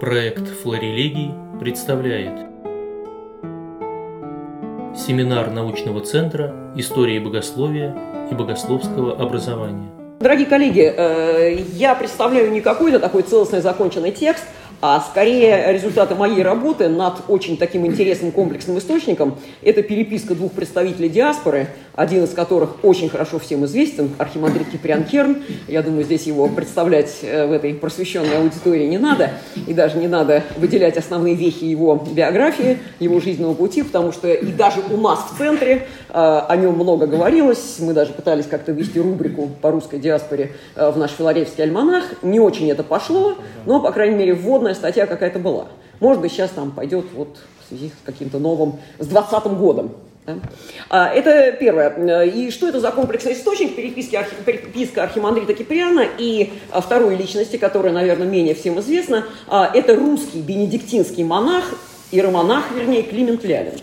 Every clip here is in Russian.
Проект «Флорелегий» представляет Семинар научного центра истории богословия и богословского образования. Дорогие коллеги, э, я представляю не какой-то такой целостный законченный текст – а скорее результаты моей работы над очень таким интересным комплексным источником. Это переписка двух представителей диаспоры, один из которых очень хорошо всем известен, архимандрит Киприан Керн. Я думаю, здесь его представлять э, в этой просвещенной аудитории не надо, и даже не надо выделять основные вехи его биографии, его жизненного пути, потому что и даже у нас в центре э, о нем много говорилось. Мы даже пытались как-то ввести рубрику по русской диаспоре э, в наш филаревский альманах. Не очень это пошло, но, по крайней мере, вводная полная статья какая-то была. Может быть, сейчас там пойдет вот в связи с каким-то новым, с 20 годом. Да? А, это первое. И что это за комплексный источник переписки, архи, переписка Архимандрита Киприана и а, второй личности, которая, наверное, менее всем известна, а, это русский бенедиктинский монах, иеромонах, вернее, Климент Лялин.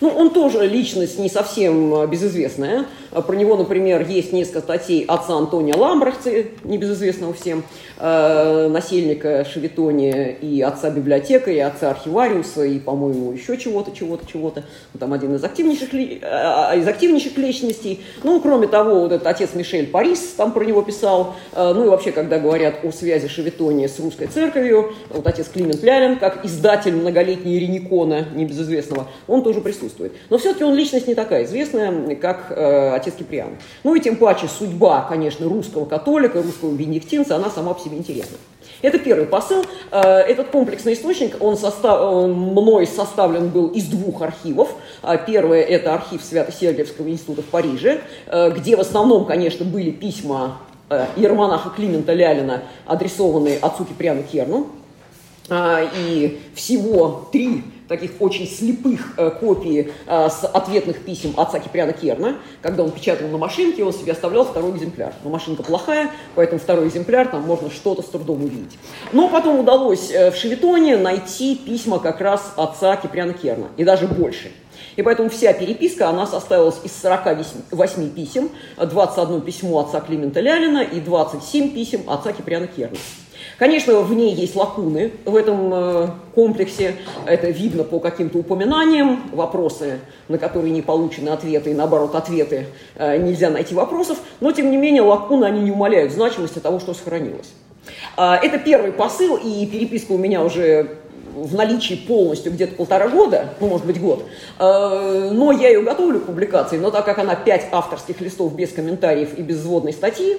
Ну, он тоже личность не совсем а, безызвестная. А, про него, например, есть несколько статей отца Антония Ламбрахца, небезызвестного всем, э, насельника Шевитония, и отца библиотека, и отца архивариуса, и, по-моему, еще чего-то, чего-то, чего-то. Ну, там один из активнейших, э, из активнейших личностей. Ну, кроме того, вот этот отец Мишель Парис там про него писал. Э, ну, и вообще, когда говорят о связи Шевитония с русской церковью, вот отец Климент Лялин, как издатель многолетней Реникона, небезызвестного, он тоже присутствует. Но все-таки он личность не такая известная, как э, отец Киприан. Ну и тем паче судьба, конечно, русского католика, русского бенедиктинца, она сама по себе интересна. Это первый посыл. Э, этот комплексный источник, он, состав, он мной составлен был из двух архивов. А первый – это архив Свято-Сергиевского института в Париже, э, где в основном, конечно, были письма э, иеромонаха Климента Лялина, адресованные отцу Киприану Керну. А, и всего три таких очень слепых э, копий э, с ответных писем отца Киприана Керна. Когда он печатал на машинке, он себе оставлял второй экземпляр. Но машинка плохая, поэтому второй экземпляр, там можно что-то с трудом увидеть. Но потом удалось э, в Шевитоне найти письма как раз отца Киприана Керна, и даже больше. И поэтому вся переписка, она составилась из 48 писем, 21 письмо отца Климента Лялина и 27 писем отца Киприана Керна. Конечно, в ней есть лакуны в этом э, комплексе. Это видно по каким-то упоминаниям, вопросы, на которые не получены ответы, и наоборот, ответы э, нельзя найти вопросов. Но, тем не менее, лакуны, они не умаляют значимости того, что сохранилось. А, это первый посыл, и переписка у меня уже в наличии полностью где-то полтора года, ну, может быть, год, э, но я ее готовлю к публикации, но так как она пять авторских листов без комментариев и без вводной статьи,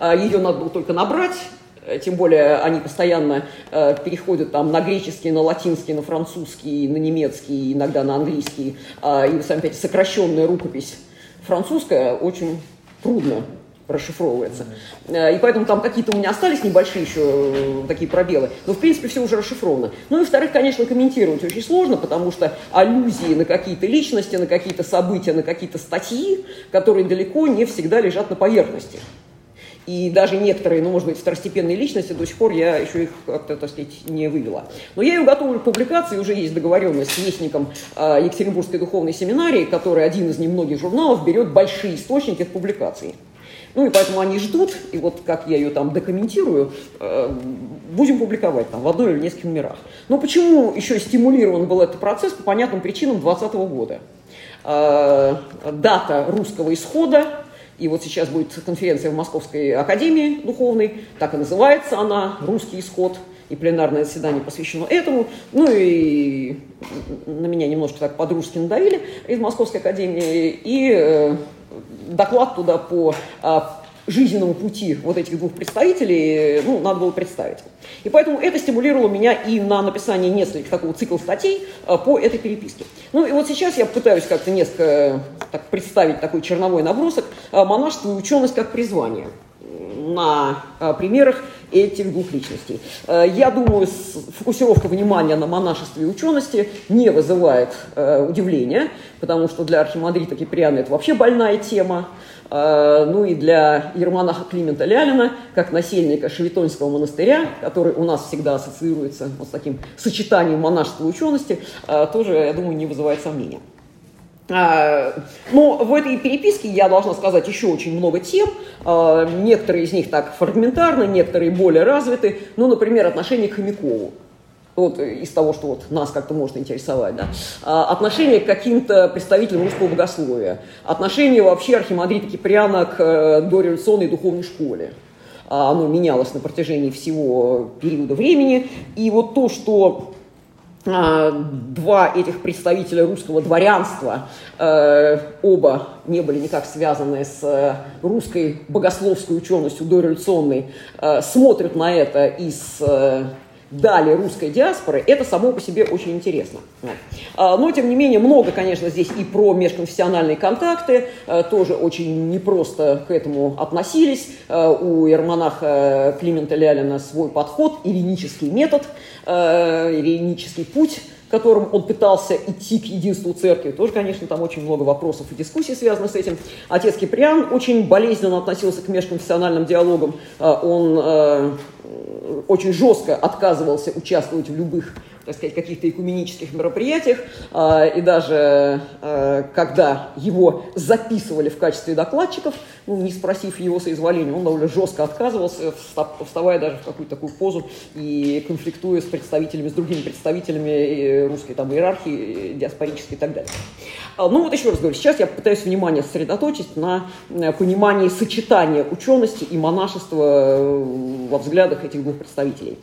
ее надо было только набрать, тем более они постоянно э, переходят там на греческий, на латинский, на французский, на немецкий, иногда на английский. Э, и, сами понимаете, сокращенная рукопись французская очень трудно расшифровывается. Э, и поэтому там какие-то у меня остались небольшие еще э, такие пробелы. Но, в принципе, все уже расшифровано. Ну и, во-вторых, конечно, комментировать очень сложно, потому что аллюзии на какие-то личности, на какие-то события, на какие-то статьи, которые далеко не всегда лежат на поверхности. И даже некоторые, ну, может быть, второстепенные личности, до сих пор я еще их как-то, так сказать, не вывела. Но я ее готовлю к публикации, уже есть договоренность с вестником э, Екатеринбургской духовной семинарии, который один из немногих журналов берет большие источники к публикации. Ну и поэтому они ждут, и вот как я ее там докомментирую, э, будем публиковать там в одной или нескольких номерах. Но почему еще стимулирован был этот процесс? По понятным причинам 2020 года. Э, дата русского исхода и вот сейчас будет конференция в Московской академии духовной, так и называется она «Русский исход», и пленарное заседание посвящено этому. Ну и на меня немножко так подружски надавили из Московской академии. И э, доклад туда по э, жизненному пути вот этих двух представителей, ну, надо было представить. И поэтому это стимулировало меня и на написание нескольких такого цикла статей а, по этой переписке. Ну и вот сейчас я пытаюсь как-то несколько так, представить такой черновой набросок монашество и ученость как призвание на примерах этих двух личностей. Я думаю, фокусировка внимания на монашестве и учености не вызывает удивления, потому что для архимандрита Киприана это вообще больная тема. А, ну и для ермонаха Климента Лялина, как насельника Шевитонского монастыря, который у нас всегда ассоциируется вот с таким сочетанием монашества и учености, а, тоже, я думаю, не вызывает сомнения. А, но в этой переписке я должна сказать еще очень много тем. Некоторые из них так фрагментарны, некоторые более развиты. Ну, например, отношение к Хомякову. Вот из того, что вот нас как-то может интересовать, да, а, отношение к каким-то представителям русского богословия, отношение вообще архимандрита Киприана к э, дореволюционной духовной школе. А, оно менялось на протяжении всего периода времени. И вот то, что а, два этих представителя русского дворянства, э, оба не были никак связаны с э, русской богословской ученостью дореволюционной, смотрят на это из дали русской диаспоры, это само по себе очень интересно. А, но, тем не менее, много, конечно, здесь и про межконфессиональные контакты, э, тоже очень непросто к этому относились. Э, у иеромонаха Климента Лялина свой подход, иринический метод, э, иринический путь, которым он пытался идти к единству церкви. Тоже, конечно, там очень много вопросов и дискуссий связано с этим. Отец Киприан очень болезненно относился к межконфессиональным диалогам. Он очень жестко отказывался участвовать в любых так сказать, каких-то экуменических мероприятиях, а, и даже а, когда его записывали в качестве докладчиков, ну, не спросив его соизволения, он довольно жестко отказывался, вставая даже в какую-то такую позу и конфликтуя с представителями, с другими представителями э, русской там, иерархии, диаспорической и так далее. А, ну вот еще раз говорю, сейчас я пытаюсь внимание сосредоточить на понимании сочетания учености и монашества э, во взглядах этих двух представителей.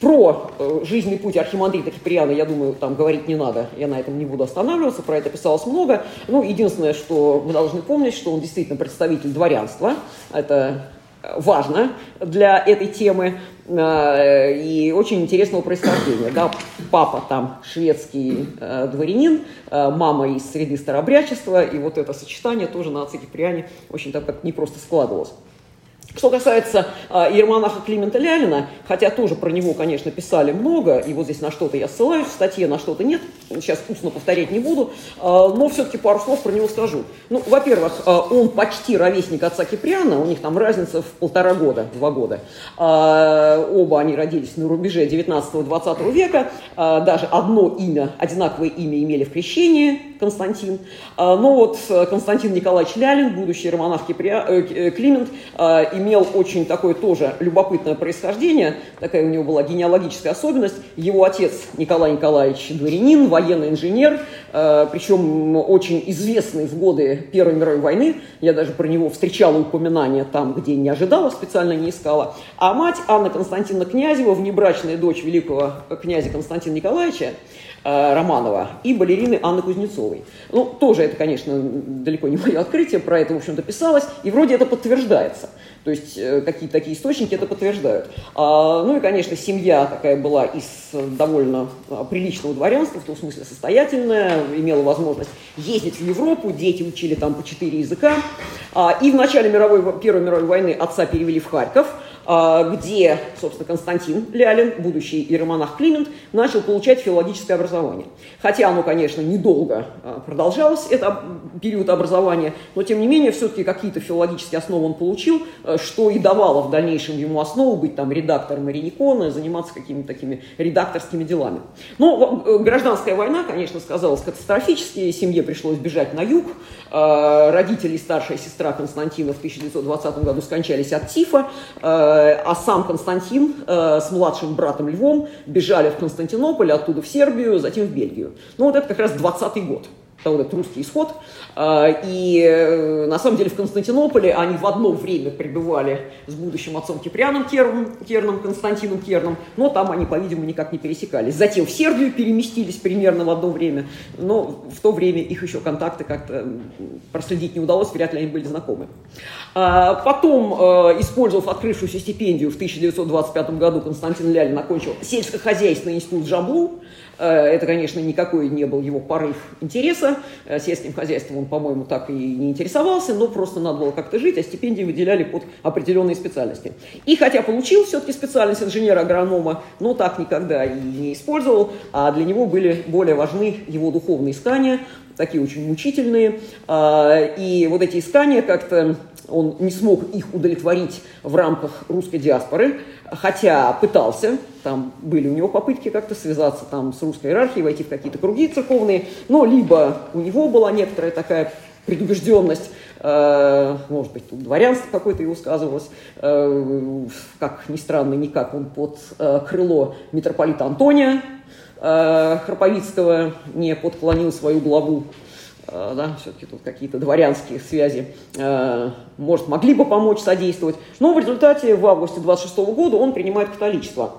Про э, жизненный путь архимандрита Киприана, я думаю, там говорить не надо, я на этом не буду останавливаться, про это писалось много. Ну, единственное, что вы должны помнить, что он действительно представитель дворянства, это важно для этой темы э, и очень интересного происхождения. Да? Папа там шведский э, дворянин, мама из среды старообрядчества, и вот это сочетание тоже на отце Киприане очень так как непросто складывалось. Что касается э, Ермонаха Климента Лялина, хотя тоже про него, конечно, писали много, и вот здесь на что-то я ссылаюсь, в статье на что-то нет, сейчас устно повторять не буду, э, но все-таки пару слов про него скажу. Ну, во-первых, э, он почти ровесник отца Киприана, у них там разница в полтора года, два года. Э, оба они родились на рубеже 19-20 века, э, даже одно имя, одинаковое имя имели в крещении, Константин. Э, но вот Константин Николаевич Лялин, будущий романах Киприа, э, Климент, э, имел очень такое тоже любопытное происхождение, такая у него была генеалогическая особенность. Его отец Николай Николаевич дворянин, военный инженер, э, причем очень известный в годы Первой мировой войны. Я даже про него встречала упоминания там, где не ожидала, специально не искала. А мать Анна Константиновна Князева, внебрачная дочь великого князя Константина Николаевича, Романова и балерины Анны Кузнецовой. Ну, тоже это, конечно, далеко не мое открытие, про это, в общем-то, писалось, и вроде это подтверждается. То есть э, какие-то такие источники это подтверждают. А, ну и, конечно, семья такая была из довольно а, приличного дворянства, в том смысле состоятельная, имела возможность ездить в Европу, дети учили там по четыре языка. А, и в начале мировой, Первой мировой войны отца перевели в Харьков – где, собственно, Константин Лялин, будущий иеромонах Климент, начал получать филологическое образование. Хотя оно, конечно, недолго а, продолжалось, это период образования, но, тем не менее, все-таки какие-то филологические основы он получил, а, что и давало в дальнейшем ему основу быть там редактором Иреникона, заниматься какими-то такими редакторскими делами. Но э, гражданская война, конечно, сказалась катастрофически, семье пришлось бежать на юг, родители и старшая сестра Константина в 1920 году скончались от тифа, а сам Константин э, с младшим братом Львом бежали в Константинополь, оттуда в Сербию, затем в Бельгию. Ну вот это как раз 20-й год вот этот русский исход. А, и э, на самом деле в Константинополе они в одно время пребывали с будущим отцом Киприаном Керном, Керном Константином Керном, но там они, по-видимому, никак не пересекались. Затем в Сербию переместились примерно в одно время, но в то время их еще контакты как-то проследить не удалось, вряд ли они были знакомы. А, потом, э, использовав открывшуюся стипендию в 1925 году, Константин Лялин окончил сельскохозяйственный институт Жаблу, это, конечно, никакой не был его порыв интереса. Э, сельским хозяйством он, по-моему, так и не интересовался, но просто надо было как-то жить, а стипендии выделяли под определенные специальности. И хотя получил все-таки специальность инженера-агронома, но так никогда и не использовал, а для него были более важны его духовные искания, такие очень мучительные. А, и вот эти искания как-то он не смог их удовлетворить в рамках русской диаспоры, хотя пытался, там были у него попытки как-то связаться там с русской иерархией, войти в какие-то круги церковные, но либо у него была некоторая такая предубежденность, может быть, тут дворянство какое-то его сказывалось, как ни странно, никак он под крыло митрополита Антония Храповицкого не подклонил свою главу Э, да, все-таки тут какие-то дворянские связи, э, может, могли бы помочь содействовать. Но в результате в августе 26 года он принимает католичество.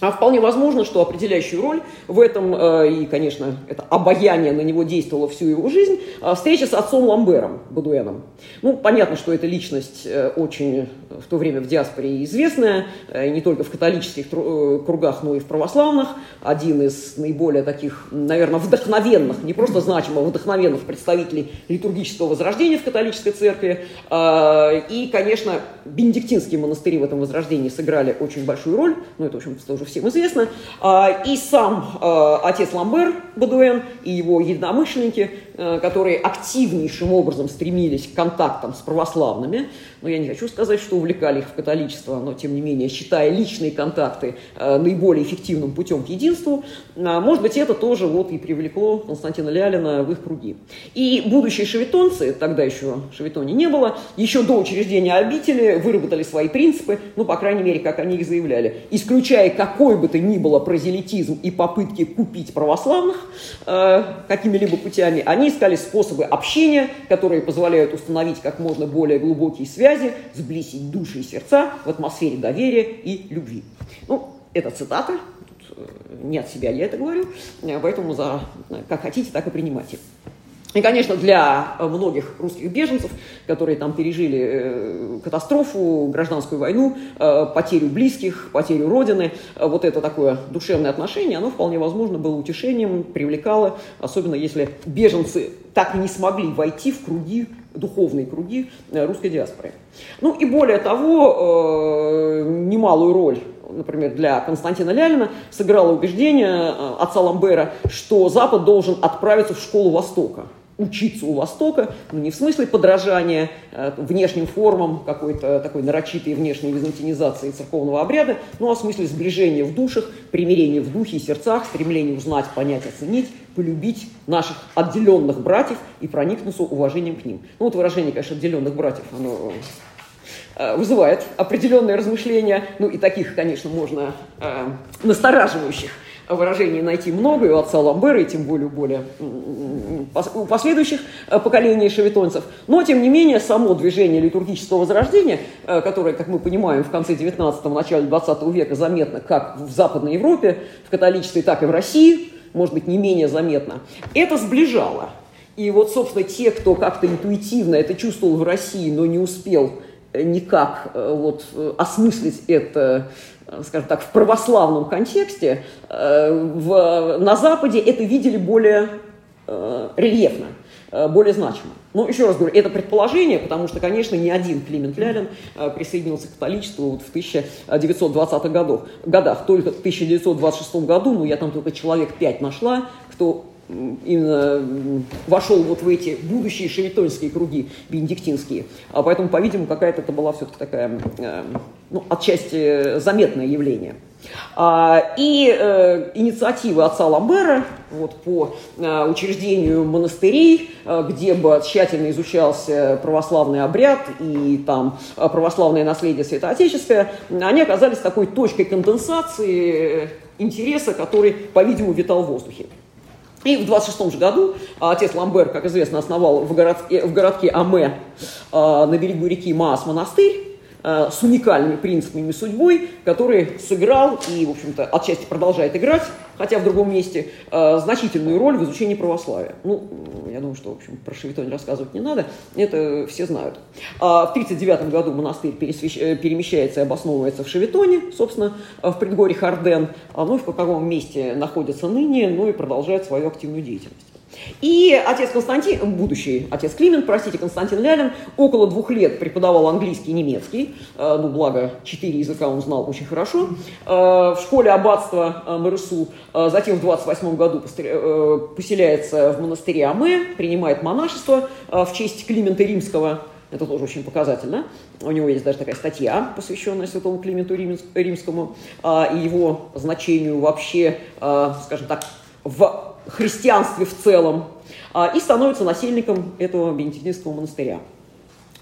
А вполне возможно, что определяющую роль в этом, э, и, конечно, это обаяние на него действовало всю его жизнь, э, встреча с отцом Ламбером, Бадуэном. Ну, понятно, что эта личность э, очень в то время в диаспоре известная, не только в католических кругах, но и в православных. Один из наиболее таких, наверное, вдохновенных, не просто значимых, а вдохновенных представителей литургического возрождения в католической церкви. И, конечно, бенедиктинские монастыри в этом возрождении сыграли очень большую роль, ну, это, в общем, тоже всем известно. А, и сам а, отец Ламбер Бадуэн и его единомышленники, а, которые активнейшим образом стремились к контактам с православными, но я не хочу сказать, что увлекали их в католичество, но тем не менее, считая личные контакты наиболее эффективным путем к единству, может быть, это тоже вот и привлекло Константина Лялина в их круги. И будущие шевитонцы, тогда еще шевитоне не было, еще до учреждения обители выработали свои принципы, ну, по крайней мере, как они их заявляли, исключая какой бы то ни было прозелитизм и попытки купить православных э, какими-либо путями, они искали способы общения, которые позволяют установить как можно более глубокие связи, сблизить души и сердца в атмосфере доверия и любви. Ну, это цитата, э, не от себя я это говорю, э, поэтому за, как хотите, так и принимайте. И, конечно, для многих русских беженцев, которые там пережили э, катастрофу, гражданскую войну, э, потерю близких, потерю родины, э, вот это такое душевное отношение, оно вполне возможно было утешением, привлекало, особенно если беженцы так и не смогли войти в круги, духовные круги русской диаспоры. Ну и более того, немалую роль например, для Константина Лялина сыграло убеждение отца Ламбера, что Запад должен отправиться в школу Востока учиться у Востока, ну, не в смысле подражания э, внешним формам какой-то такой нарочитой внешней византинизации церковного обряда, ну, а в смысле сближения в душах, примирения в духе и сердцах, стремления узнать, понять, оценить, полюбить наших отделенных братьев и проникнуться уважением к ним. Ну, вот выражение, конечно, отделенных братьев, оно э, вызывает определенные размышления, ну, и таких, конечно, можно э, настораживающих выражений найти много и у отца Ламбера, и тем более, более у последующих э, поколений шевитонцев. Но, тем не менее, само движение литургического возрождения, э, которое, как мы понимаем, в конце 19-го, начале 20 века заметно как в Западной Европе, в католичестве, так и в России, может быть, не менее заметно, это сближало. И вот, собственно, те, кто как-то интуитивно это чувствовал в России, но не успел э, никак вот, осмыслить это скажем так, в православном контексте, в, на Западе это видели более э, рельефно, более значимо. Но еще раз говорю, это предположение, потому что, конечно, ни один Климент Лялин присоединился к католичеству вот в 1920-х годах, годах. Только в 1926 году, ну, я там только человек пять нашла, кто именно вошел вот в эти будущие шевитонские круги бенедиктинские. А поэтому, по-видимому, какая-то это была все-таки такая, э, ну, отчасти заметное явление. А, и э, инициативы отца Ламбера вот, по э, учреждению монастырей, э, где бы тщательно изучался православный обряд и там православное наследие святоотеческое, они оказались такой точкой конденсации интереса, который, по-видимому, витал в воздухе. И в 26 же году а, отец Ламбер, как известно, основал в городке, в городке Аме а, на берегу реки Маас монастырь, Э, с уникальными принципами судьбой, который сыграл и, в общем-то, отчасти продолжает играть, хотя в другом месте, э, значительную роль в изучении православия. Ну, я думаю, что, в общем, про Шевитоне рассказывать не надо, это все знают. А в 1939 году монастырь э, перемещается и обосновывается в Шевитоне, собственно, в предгорье Харден, а, ну и в каком месте находится ныне, ну и продолжает свою активную деятельность. И отец Константин, будущий отец Климент, простите, Константин Лялин, около двух лет преподавал английский и немецкий, э, ну, благо, четыре языка он знал очень хорошо, э, в школе аббатства э, МРСУ, затем в 28 году поселяется в монастыре Аме, принимает монашество в честь Климента Римского, это тоже очень показательно. У него есть даже такая статья, посвященная святому Клименту Римскому и его значению вообще, скажем так, в христианстве в целом, а, и становится насельником этого бенедиктинского монастыря.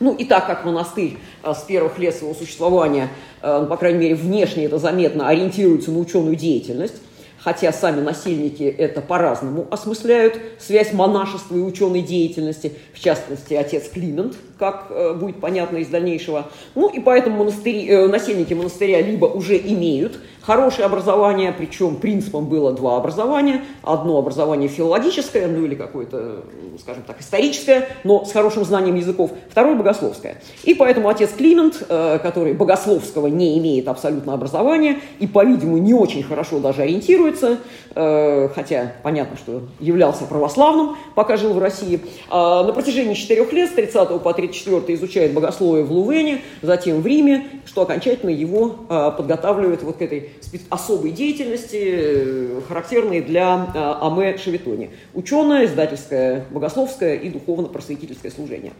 Ну и так как монастырь с первых лет своего существования, ну, по крайней мере внешне это заметно, ориентируется на ученую деятельность, хотя сами насильники это по-разному осмысляют, связь монашества и ученой деятельности, в частности, отец Климент, как э, будет понятно из дальнейшего. Ну и поэтому монастыри, э, насельники монастыря либо уже имеют хорошее образование, причем принципом было два образования. Одно образование филологическое, ну или какое-то, скажем так, историческое, но с хорошим знанием языков. Второе богословское. И поэтому отец Климент, э, который богословского не имеет абсолютно образования и, по-видимому, не очень хорошо даже ориентируется, э, хотя понятно, что являлся православным, пока жил в России, а на протяжении четырех лет, с 30 по 34 изучает богословие в Лувене, затем в Риме, что окончательно его э, подготавливает вот к этой особой деятельности, э, характерной для э, АМЭ Шевитони. Ученое, издательское, богословское и духовно-просветительское служение.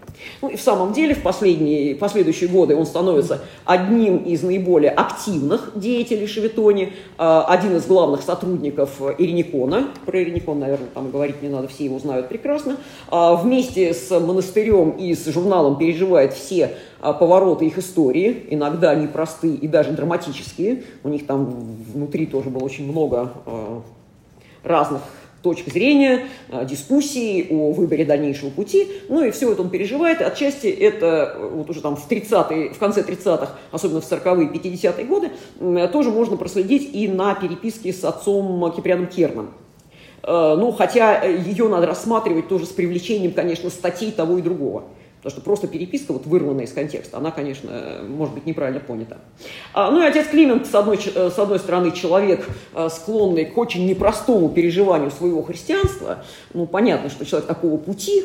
Ну и в самом деле в последние, последующие годы он становится одним из наиболее активных деятелей Шевитони, э, один из главных сотрудников Иреникона. Про Иреникон, наверное, там говорить не надо, все его знают прекрасно. Вместе с монастырем и с журналом переживает все а, повороты их истории, иногда непростые и даже драматические. У них там внутри тоже было очень много а, разных точек зрения, а, дискуссий о выборе дальнейшего пути. Ну и все это он переживает. Отчасти это вот уже там в, 30 в конце 30-х, особенно в 40-е, 50-е годы, тоже можно проследить и на переписке с отцом Киприаном Керном. Ну, хотя ее надо рассматривать тоже с привлечением, конечно, статей того и другого. Потому что просто переписка, вот вырванная из контекста, она, конечно, может быть неправильно понята. А, ну и отец Климент, с одной, э, с одной стороны, человек, э, склонный к очень непростому переживанию своего христианства. Ну, понятно, что человек такого пути,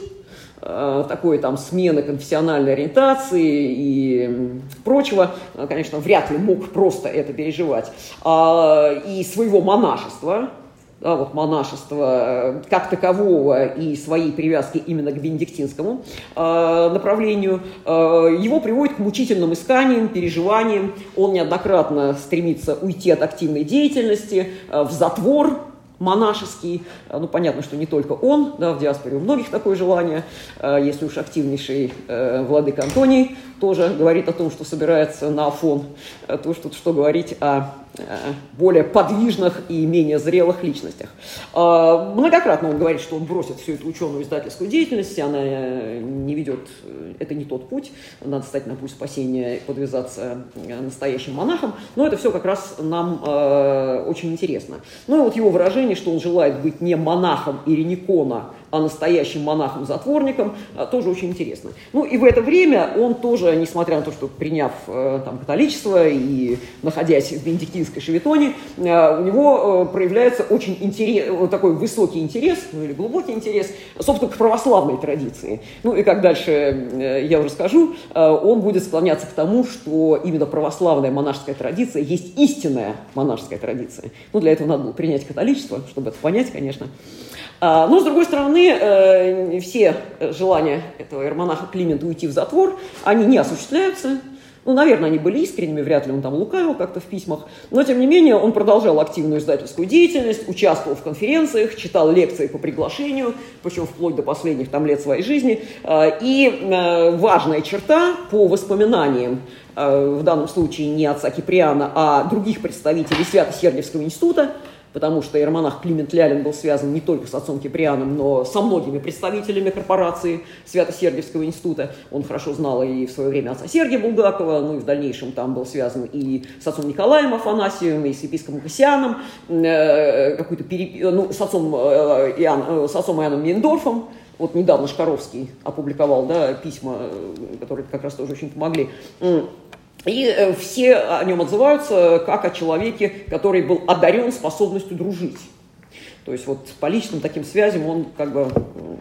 э, такой там смены конфессиональной ориентации и прочего, конечно, вряд ли мог просто это переживать. А, и своего монашества, да, вот монашества э, как такового и своей привязки именно к бенедиктинскому э, направлению, э, его приводит к мучительным исканиям, переживаниям. Он неоднократно стремится уйти от активной деятельности, э, в затвор, монашеский. Ну, понятно, что не только он, да, в диаспоре у многих такое желание. Э, если уж активнейший э, владыка Антоний тоже говорит о том, что собирается на Афон, то что, что говорить о Э, более подвижных и менее зрелых личностях. А, многократно он говорит, что он бросит всю эту ученую издательскую деятельность, она э, не ведет, э, это не тот путь, надо стать на путь спасения подвязаться настоящим монахом, но это все как раз нам очень интересно. Ну и вот его выражение, что он желает быть не монахом Иреникона, а настоящим монахом-затворником, а, тоже очень интересно. Ну и в это время он тоже, несмотря на то, что приняв э, там, католичество и находясь в бенедиктинской шевитоне, э, у него э, проявляется очень интерес, такой высокий интерес, ну или глубокий интерес, собственно, к православной традиции. Ну и как дальше я уже скажу, он будет склоняться к тому, что именно православная монашеская традиция есть истинная монашеская традиция. Ну, для этого надо было принять католичество, чтобы это понять, конечно. А, но, с другой стороны, э, все желания этого эрмонаха Климента уйти в затвор, они не осуществляются. Ну, наверное, они были искренними, вряд ли он там лукавил как-то в письмах. Но, тем не менее, он продолжал активную издательскую деятельность, участвовал в конференциях, читал лекции по приглашению, причем вплоть до последних там лет своей жизни. А, и э, важная черта по воспоминаниям э, в данном случае не отца Киприана, а других представителей Свято-Сергиевского института, потому что иеромонах Климент Лялин был связан не только с отцом Киприаном, но со многими представителями корпорации Свято-Сергиевского института. Он хорошо знал и в свое время отца Сергия Булгакова, ну и в дальнейшем там был связан и с отцом Николаем Афанасьевым, и с епископом Кассианом, э, какой-то переп... ну, с отцом, э, Иоанн, э, с отцом Иоанном Мендорфом, вот недавно Шкаровский опубликовал да, письма, э, которые как раз тоже очень помогли. И э, все о нем отзываются как о человеке, который был одарен способностью дружить. То есть вот по личным таким связям он как бы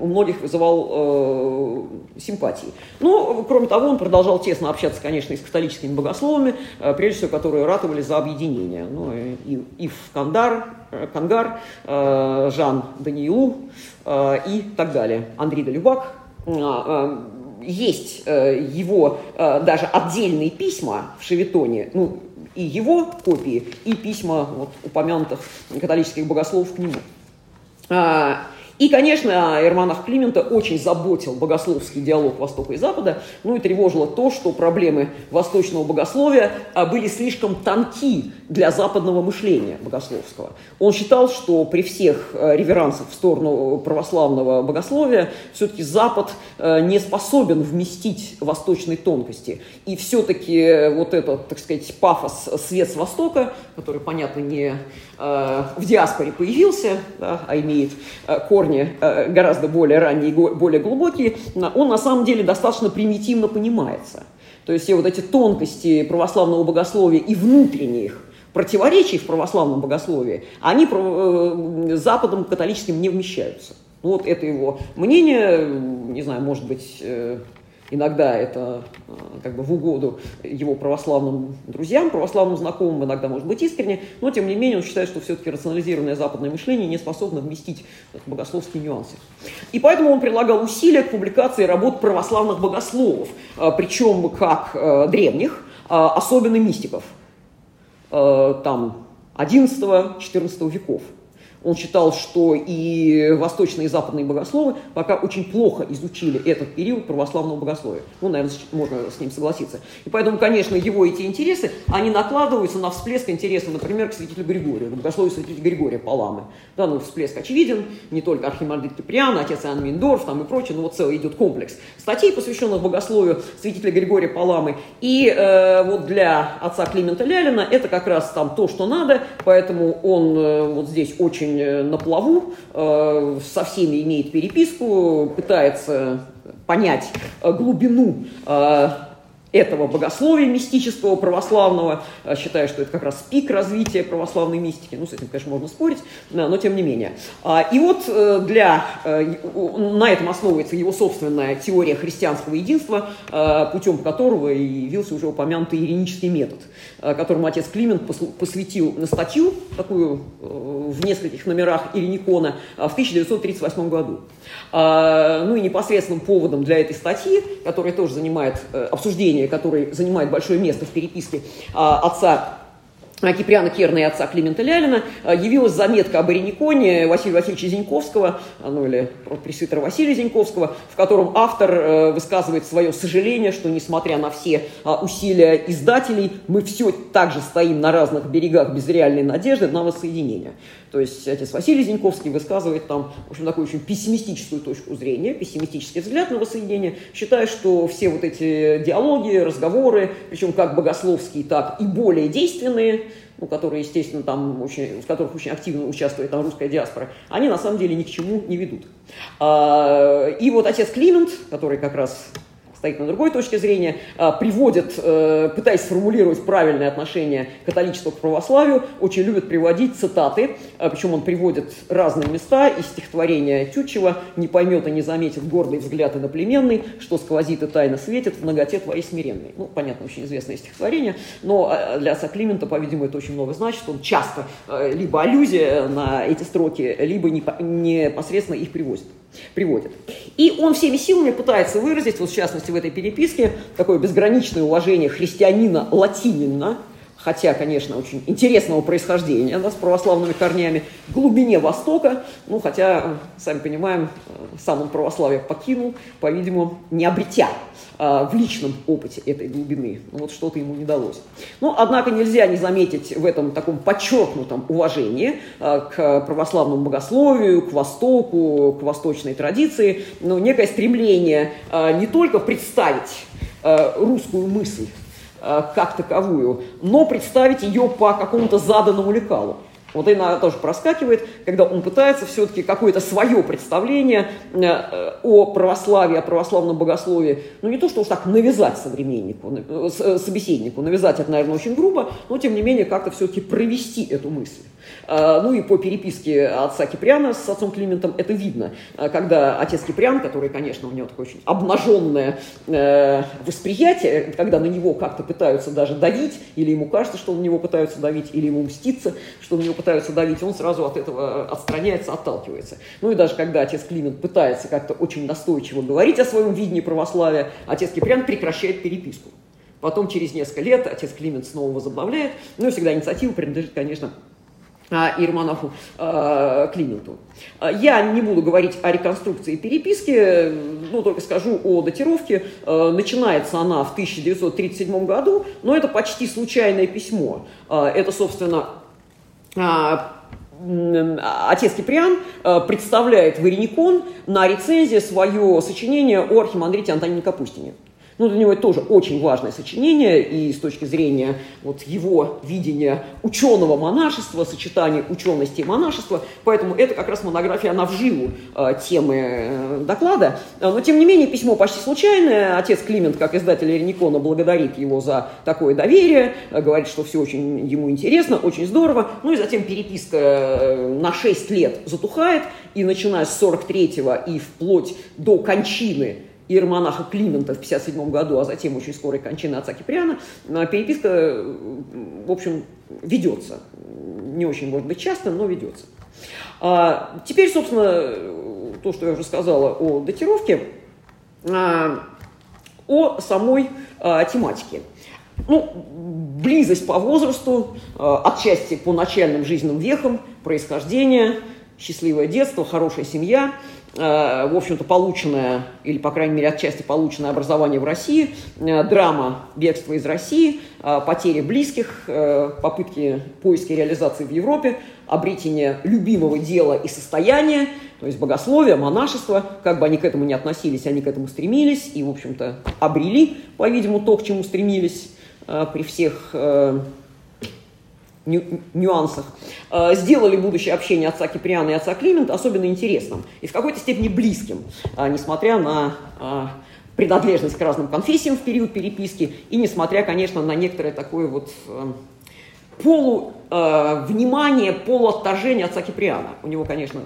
у многих вызывал э, симпатии. Ну, кроме того, он продолжал тесно общаться, конечно, и с католическими богословами, э, прежде всего, которые ратовали за объединение. Ну, и, Ив Кандар, э, Кангар, э, Жан Даниилу э, и так далее. Андрей Долюбак. Э, э, есть э, его э, даже отдельные письма в Шевитоне, ну, и его копии, и письма вот, упомянутых католических богословов к нему. И, конечно, Эрманах Климента очень заботил богословский диалог Востока и Запада, ну и тревожило то, что проблемы восточного богословия а, были слишком тонки для западного мышления богословского. Он считал, что при всех а, реверансах в сторону православного богословия все-таки Запад а, не способен вместить восточной тонкости. И все-таки вот этот, так сказать, пафос свет с Востока, который, понятно, не в диаспоре появился, да, а имеет корни корни э, гораздо более ранние более глубокие, он на самом деле достаточно примитивно понимается. То есть все вот эти тонкости православного богословия и внутренних противоречий в православном богословии, они э, Западом католическим не вмещаются. Вот это его мнение, не знаю, может быть, э, Иногда это э, как бы в угоду его православным друзьям, православным знакомым, иногда может быть искренне, но тем не менее он считает, что все-таки рационализированное западное мышление не способно вместить богословские нюансы. И поэтому он прилагал усилия к публикации работ православных богословов, э, причем как э, древних, особенно мистиков, там 11-14 веков. Он считал, что и восточные и западные богословы пока очень плохо изучили этот период православного богословия. Ну, наверное, можно с ним согласиться. И поэтому, конечно, его эти интересы, они накладываются на всплеск интереса, например, к святителю Григорию, к богословию святителя Григория Паламы. Да, ну, всплеск очевиден, не только архимандрит Киприан, отец Иоанн Миндорф там и прочее, но вот целый идет комплекс статей, посвященных богословию святителя Григория Паламы. И э, вот для отца Климента Лялина это как раз там то, что надо, поэтому он э, вот здесь очень очень э, на плаву, э, со всеми имеет переписку, пытается понять э, глубину этого богословия мистического, православного, э, считаю, что это как раз пик развития православной мистики, ну, с этим, конечно, можно спорить, но тем не менее. А, и вот э, для, э, на этом основывается его собственная теория христианского единства, путем которого и явился уже упомянутый иринический метод, которому отец Климент посвятил статью, такую в нескольких номерах Ириникона, в 1938 году. А, ну и непосредственным поводом для этой статьи, которая тоже занимает обсуждение который занимает большое место в переписке а, отца Киприана Керна и отца Климента Лялина, а, явилась заметка об Ирениконе Василия Васильевича Зиньковского, ну или пресвитера Василия Зиньковского, в котором автор э, высказывает свое сожаление, что несмотря на все усилия издателей, мы все так же стоим на разных берегах без реальной надежды на воссоединение. То есть отец Василий Зиньковский высказывает там, в общем, такую очень пессимистическую точку зрения, пессимистический взгляд на воссоединение, считая, что все вот эти диалоги, разговоры, причем как богословские, так и более действенные, ну, которые, естественно, там очень, в которых очень активно участвует там русская диаспора, они на самом деле ни к чему не ведут. А, и вот отец Климент, который как раз стоит на другой точке зрения, а, приводит, э, пытаясь сформулировать правильное отношение католичества к православию, очень любит приводить цитаты, а, причем он приводит разные места из стихотворения Тютчева «Не поймет и не заметит гордый взгляд иноплеменный, что сквозит и тайно светит в ноготе твоей смиренной». Ну, понятно, очень известное стихотворение, но а, для отца Климента, по-видимому, это очень много значит. Он часто либо аллюзия на эти строки, либо непосредственно их приводит приводит. И он всеми силами пытается выразить, вот в частности в этой переписке, такое безграничное уважение христианина-латинина, хотя, конечно, очень интересного происхождения, да, с православными корнями, глубине Востока, ну, хотя, сами понимаем, э, сам он православие покинул, по-видимому, не обретя э, в личном опыте этой глубины. Ну, вот что-то ему не далось. Но, однако, нельзя не заметить в этом таком подчеркнутом уважении э, к православному богословию, к Востоку, к восточной традиции, ну, некое стремление не только представить русскую мысль как таковую, но представить ее по какому-то заданному лекалу. Вот она тоже проскакивает, когда он пытается все-таки какое-то свое представление э, о православии, о православном богословии, ну не то, что уж так навязать современнику, э, собеседнику, навязать это, наверное, очень грубо, но тем не менее как-то все-таки провести эту мысль. А, ну и по переписке отца Киприана с отцом Климентом это видно, а, когда отец Киприан, который, конечно, у него такое очень обнаженное э, восприятие, когда на него как-то пытаются даже давить, или ему кажется, что на него пытаются давить, или ему мстится, что на него пытаются давить, он сразу от этого отстраняется, отталкивается. Ну и даже когда отец Климент пытается как-то очень настойчиво говорить о своем видении православия, отец Киприан прекращает переписку. Потом через несколько лет отец Климент снова возобновляет. Ну и всегда инициатива принадлежит, конечно, иеромонаху Клименту. Я не буду говорить о реконструкции переписки, ну, только скажу о датировке. Начинается она в 1937 году, но это почти случайное письмо. Это, собственно, отец Киприан представляет в Иреникон на рецензии свое сочинение о архимандрите Антонине Капустине. Ну, для него это тоже очень важное сочинение, и с точки зрения вот его видения ученого монашества, сочетания учености и монашества, поэтому это как раз монография, она в жилу э, темы э, доклада. Но, тем не менее, письмо почти случайное. Отец Климент, как издатель Реникона, благодарит его за такое доверие, э, говорит, что все очень ему интересно, очень здорово. Ну и затем переписка э, на 6 лет затухает, и начиная с 43-го и вплоть до кончины иеромонаха Климента в 1957 году, а затем очень скорой кончины отца Киприана, переписка, в общем, ведется. Не очень, может быть, часто, но ведется. А теперь, собственно, то, что я уже сказала о датировке, а, о самой а, тематике. Ну, близость по возрасту, отчасти по начальным жизненным вехам, происхождение, счастливое детство, хорошая семья – Э, в общем-то, полученное, или, по крайней мере, отчасти полученное образование в России, э, драма бегства из России, э, потери близких, попытки поиска и реализации в Европе, обретение любимого дела и состояния, то есть богословие, монашество, как бы они к этому не относились, они к этому стремились и, в общем-то, обрели, по-видимому, то, к чему стремились при всех нюансах, э, сделали будущее общение отца Киприана и отца Климента особенно интересным и в какой-то степени близким, э, несмотря на э, принадлежность к разным конфессиям в период переписки и несмотря, конечно, на некоторое такое вот полу э, внимание, полуотторжение отца Киприана. У него, конечно,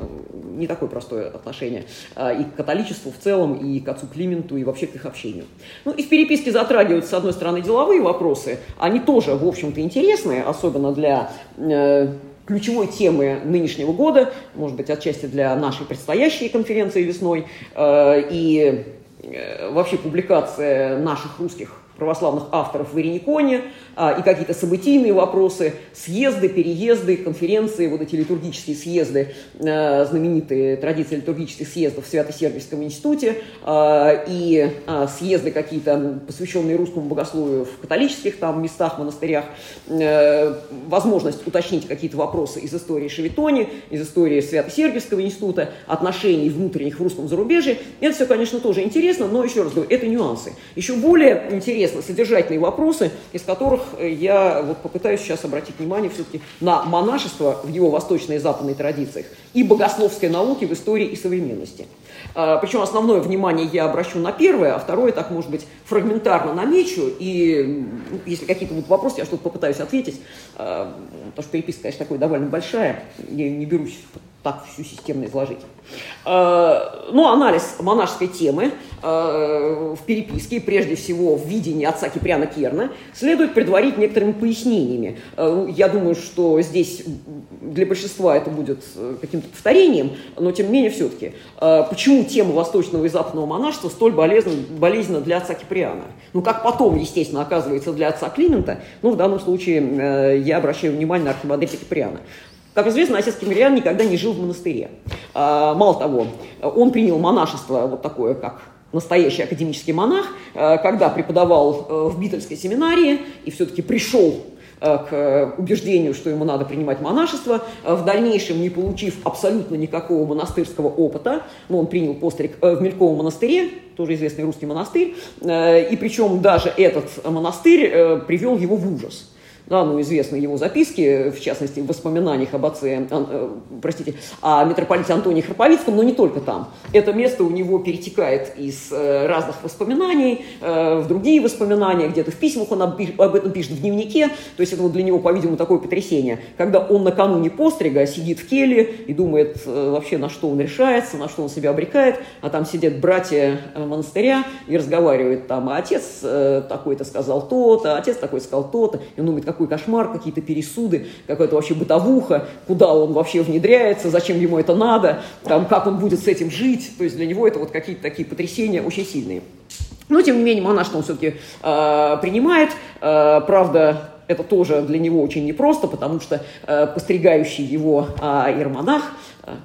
не такое простое отношение э, и к католичеству в целом, и к отцу Клименту, и вообще к их общению. Ну и в переписке затрагиваются, с одной стороны, деловые вопросы. Они тоже, в общем-то, интересные, особенно для э, ключевой темы нынешнего года, может быть, отчасти для нашей предстоящей конференции весной, э, и вообще публикация наших русских православных авторов в Ирениконе, а, и какие-то событийные вопросы, съезды, переезды, конференции, вот эти литургические съезды, а, знаменитые традиции литургических съездов в Свято-Сергиевском институте, а, и а, съезды какие-то, посвященные русскому богословию в католических там местах, монастырях, а, возможность уточнить какие-то вопросы из истории Шевитони, из истории Свято-Сергиевского института, отношений внутренних в русском зарубежье. Это все, конечно, тоже интересно, но еще раз говорю, это нюансы. Еще более интересно содержательные вопросы, из которых я вот попытаюсь сейчас обратить внимание все-таки на монашество в его восточной и западной традициях и богословской науки в истории и современности. А, Причем основное внимание я обращу на первое, а второе, так может быть, фрагментарно намечу. И если какие-то будут вопросы, я что-то попытаюсь ответить. А, потому что переписка, конечно, такая довольно большая. Я не берусь так всю системно изложить. Э, ну, анализ монашеской темы э, в переписке, прежде всего в видении отца Киприана Керна, следует предварить некоторыми пояснениями. Э, я думаю, что здесь для большинства это будет каким-то повторением, но тем не менее все-таки. Почему тема восточного и западного монашества столь болезненна, болезненна для отца Киприана? Ну, как потом, естественно, оказывается для отца Климента, ну, в данном случае я обращаю внимание на архимандрита Киприана. Как известно, отец Кемериан никогда не жил в монастыре. А, мало того, он принял монашество вот такое, как настоящий академический монах, а, когда преподавал э, в Бительской семинарии и все-таки пришел э, к убеждению, что ему надо принимать монашество, в дальнейшем не получив абсолютно никакого монастырского опыта, но он принял постриг э, в Мельковом монастыре, тоже известный русский монастырь, и причем даже этот монастырь привел его в ужас – да, ну, известны его записки, в частности, в воспоминаниях об отце, э, простите, о митрополите Антонии Храповицком, но не только там. Это место у него перетекает из э, разных воспоминаний э, в другие воспоминания, где-то в письмах он об, об этом пишет, в дневнике, то есть это вот для него, по-видимому, такое потрясение, когда он накануне пострига сидит в келе и думает э, вообще, на что он решается, на что он себя обрекает, а там сидят братья э, монастыря и разговаривают там, а отец э, такой-то сказал то-то, отец такой сказал то-то, и он думает, какой кошмар, какие-то пересуды, какая-то вообще бытовуха, куда он вообще внедряется, зачем ему это надо, там, как он будет с этим жить. То есть для него это вот какие-то такие потрясения очень сильные. Но, тем не менее, монашество он все-таки э, принимает. Э, правда, Это тоже для него очень непросто, потому что э, постригающий его э, иеромонах,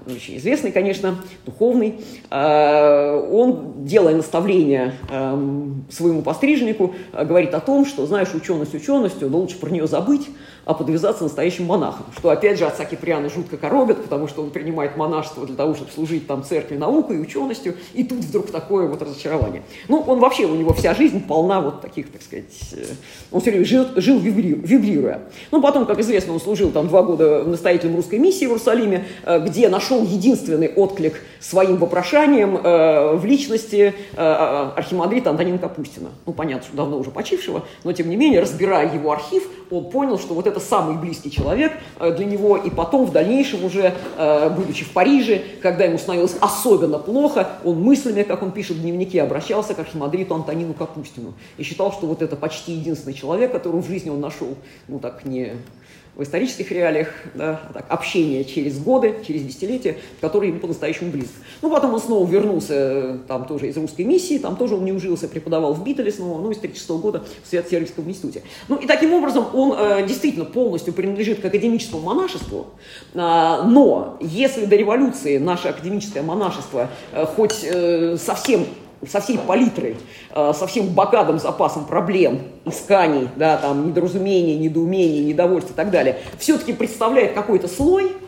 очень известный, конечно, духовный, э, он, делая наставление э, своему постриженнику, э, говорит о том, что, знаешь, ученость ученостью, но лучше про нее забыть, а подвязаться настоящим монахом. Что, опять же, отца Киприана жутко коробит, потому что он принимает монашество для того, чтобы служить там церкви наукой ученостью, и тут вдруг такое вот разочарование. Ну, он вообще, у него вся жизнь полна вот таких, так сказать, э, он все время жил, жил вибрируя. Ну, потом, как известно, он служил там два года настоятелем русской миссии в Иерусалиме, э, где нашел единственный отклик своим вопрошанием э, в личности архимандрита Антонина Капустина. Ну, понятно, что давно уже почившего, но, тем не менее, разбирая его архив, он понял, что вот это это самый близкий человек э, для него, и потом в дальнейшем уже, э, будучи в Париже, когда ему становилось особенно плохо, он мыслями, как он пишет в дневнике, обращался к архимандриту Антонину Капустину и считал, что вот это почти единственный человек, которого в жизни он нашел, ну так не в исторических реалиях, да, так, общение через годы, через десятилетия, который ему по-настоящему близок. Ну, потом он снова вернулся, э, там тоже из русской миссии, там тоже он не ужился, преподавал в Биттеле снова, ну, из 36 года в Свято-Сергиевском институте. Ну, и таким образом он э, действительно полностью принадлежит к академическому монашеству, э, но если до революции наше академическое монашество э, хоть э, совсем со всей палитрой, э, со всем богатым запасом проблем, исканий, да, там, недоразумений, недоумений, недовольств и так далее, все-таки представляет какой-то слой –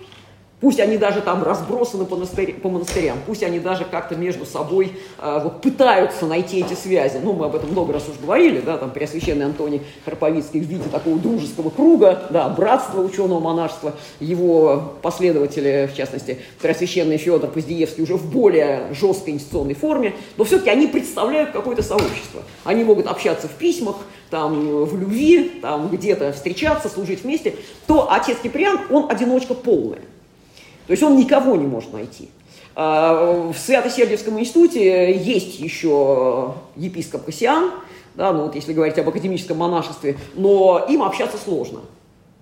Пусть они даже там разбросаны по, монастырь, по монастырям, пусть они даже как-то между собой э, вот, пытаются найти эти связи. Ну, мы об этом много раз уже говорили, да, там Преосвященный Антоний Харповицкий в виде такого дружеского круга, да, братства ученого монашества, его последователи, в частности, Преосвященный Федор Поздеевский уже в более жесткой институционной форме, но все-таки они представляют какое-то сообщество. Они могут общаться в письмах, там, в любви, там, где-то встречаться, служить вместе, то отец Киприан, он одиночка полная. То есть он никого не может найти. А, в Свято-Сергиевском институте есть еще епископ Кассиан, да, ну вот если говорить об академическом монашестве, но им общаться сложно.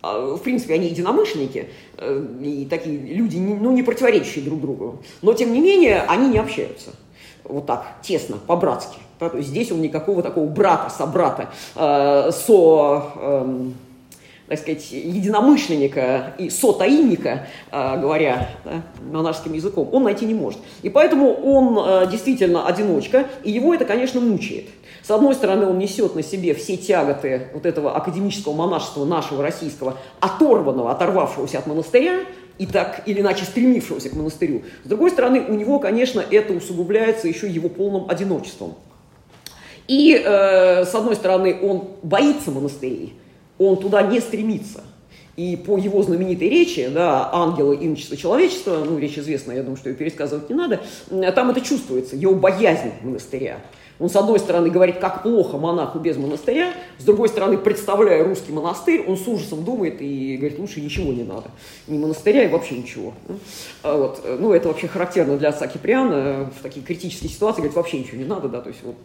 А, в принципе, они единомышленники, э, и такие люди, ну, не противоречащие друг другу. Но, тем не менее, они не общаются вот так, тесно, по-братски. Да, то есть здесь он никакого такого брата, собрата, э, со... Э, так сказать, единомышленника и сотаинника, а, говоря монашеским языком, он найти не может. И поэтому он а, действительно одиночка, и его это, конечно, мучает. С одной стороны, он несет на себе все тяготы вот этого академического монашества нашего российского, оторванного, оторвавшегося от монастыря, и так или иначе стремившегося к монастырю. С другой стороны, у него, конечно, это усугубляется еще его полным одиночеством. И, э, с одной стороны, он боится монастырей, он туда не стремится. И по его знаменитой речи, да, ангелы, имущество, человечества, ну, речь известная, я думаю, что ее пересказывать не надо, там это чувствуется, его боязнь монастыря. Он, с одной стороны, говорит, как плохо монаху без монастыря, с другой стороны, представляя русский монастырь, он с ужасом думает и говорит, лучше ничего не надо. Ни монастыря и вообще ничего. А вот. Ну, это вообще характерно для отца Киприана в такие критические ситуации, говорит, вообще ничего не надо, да, то есть вот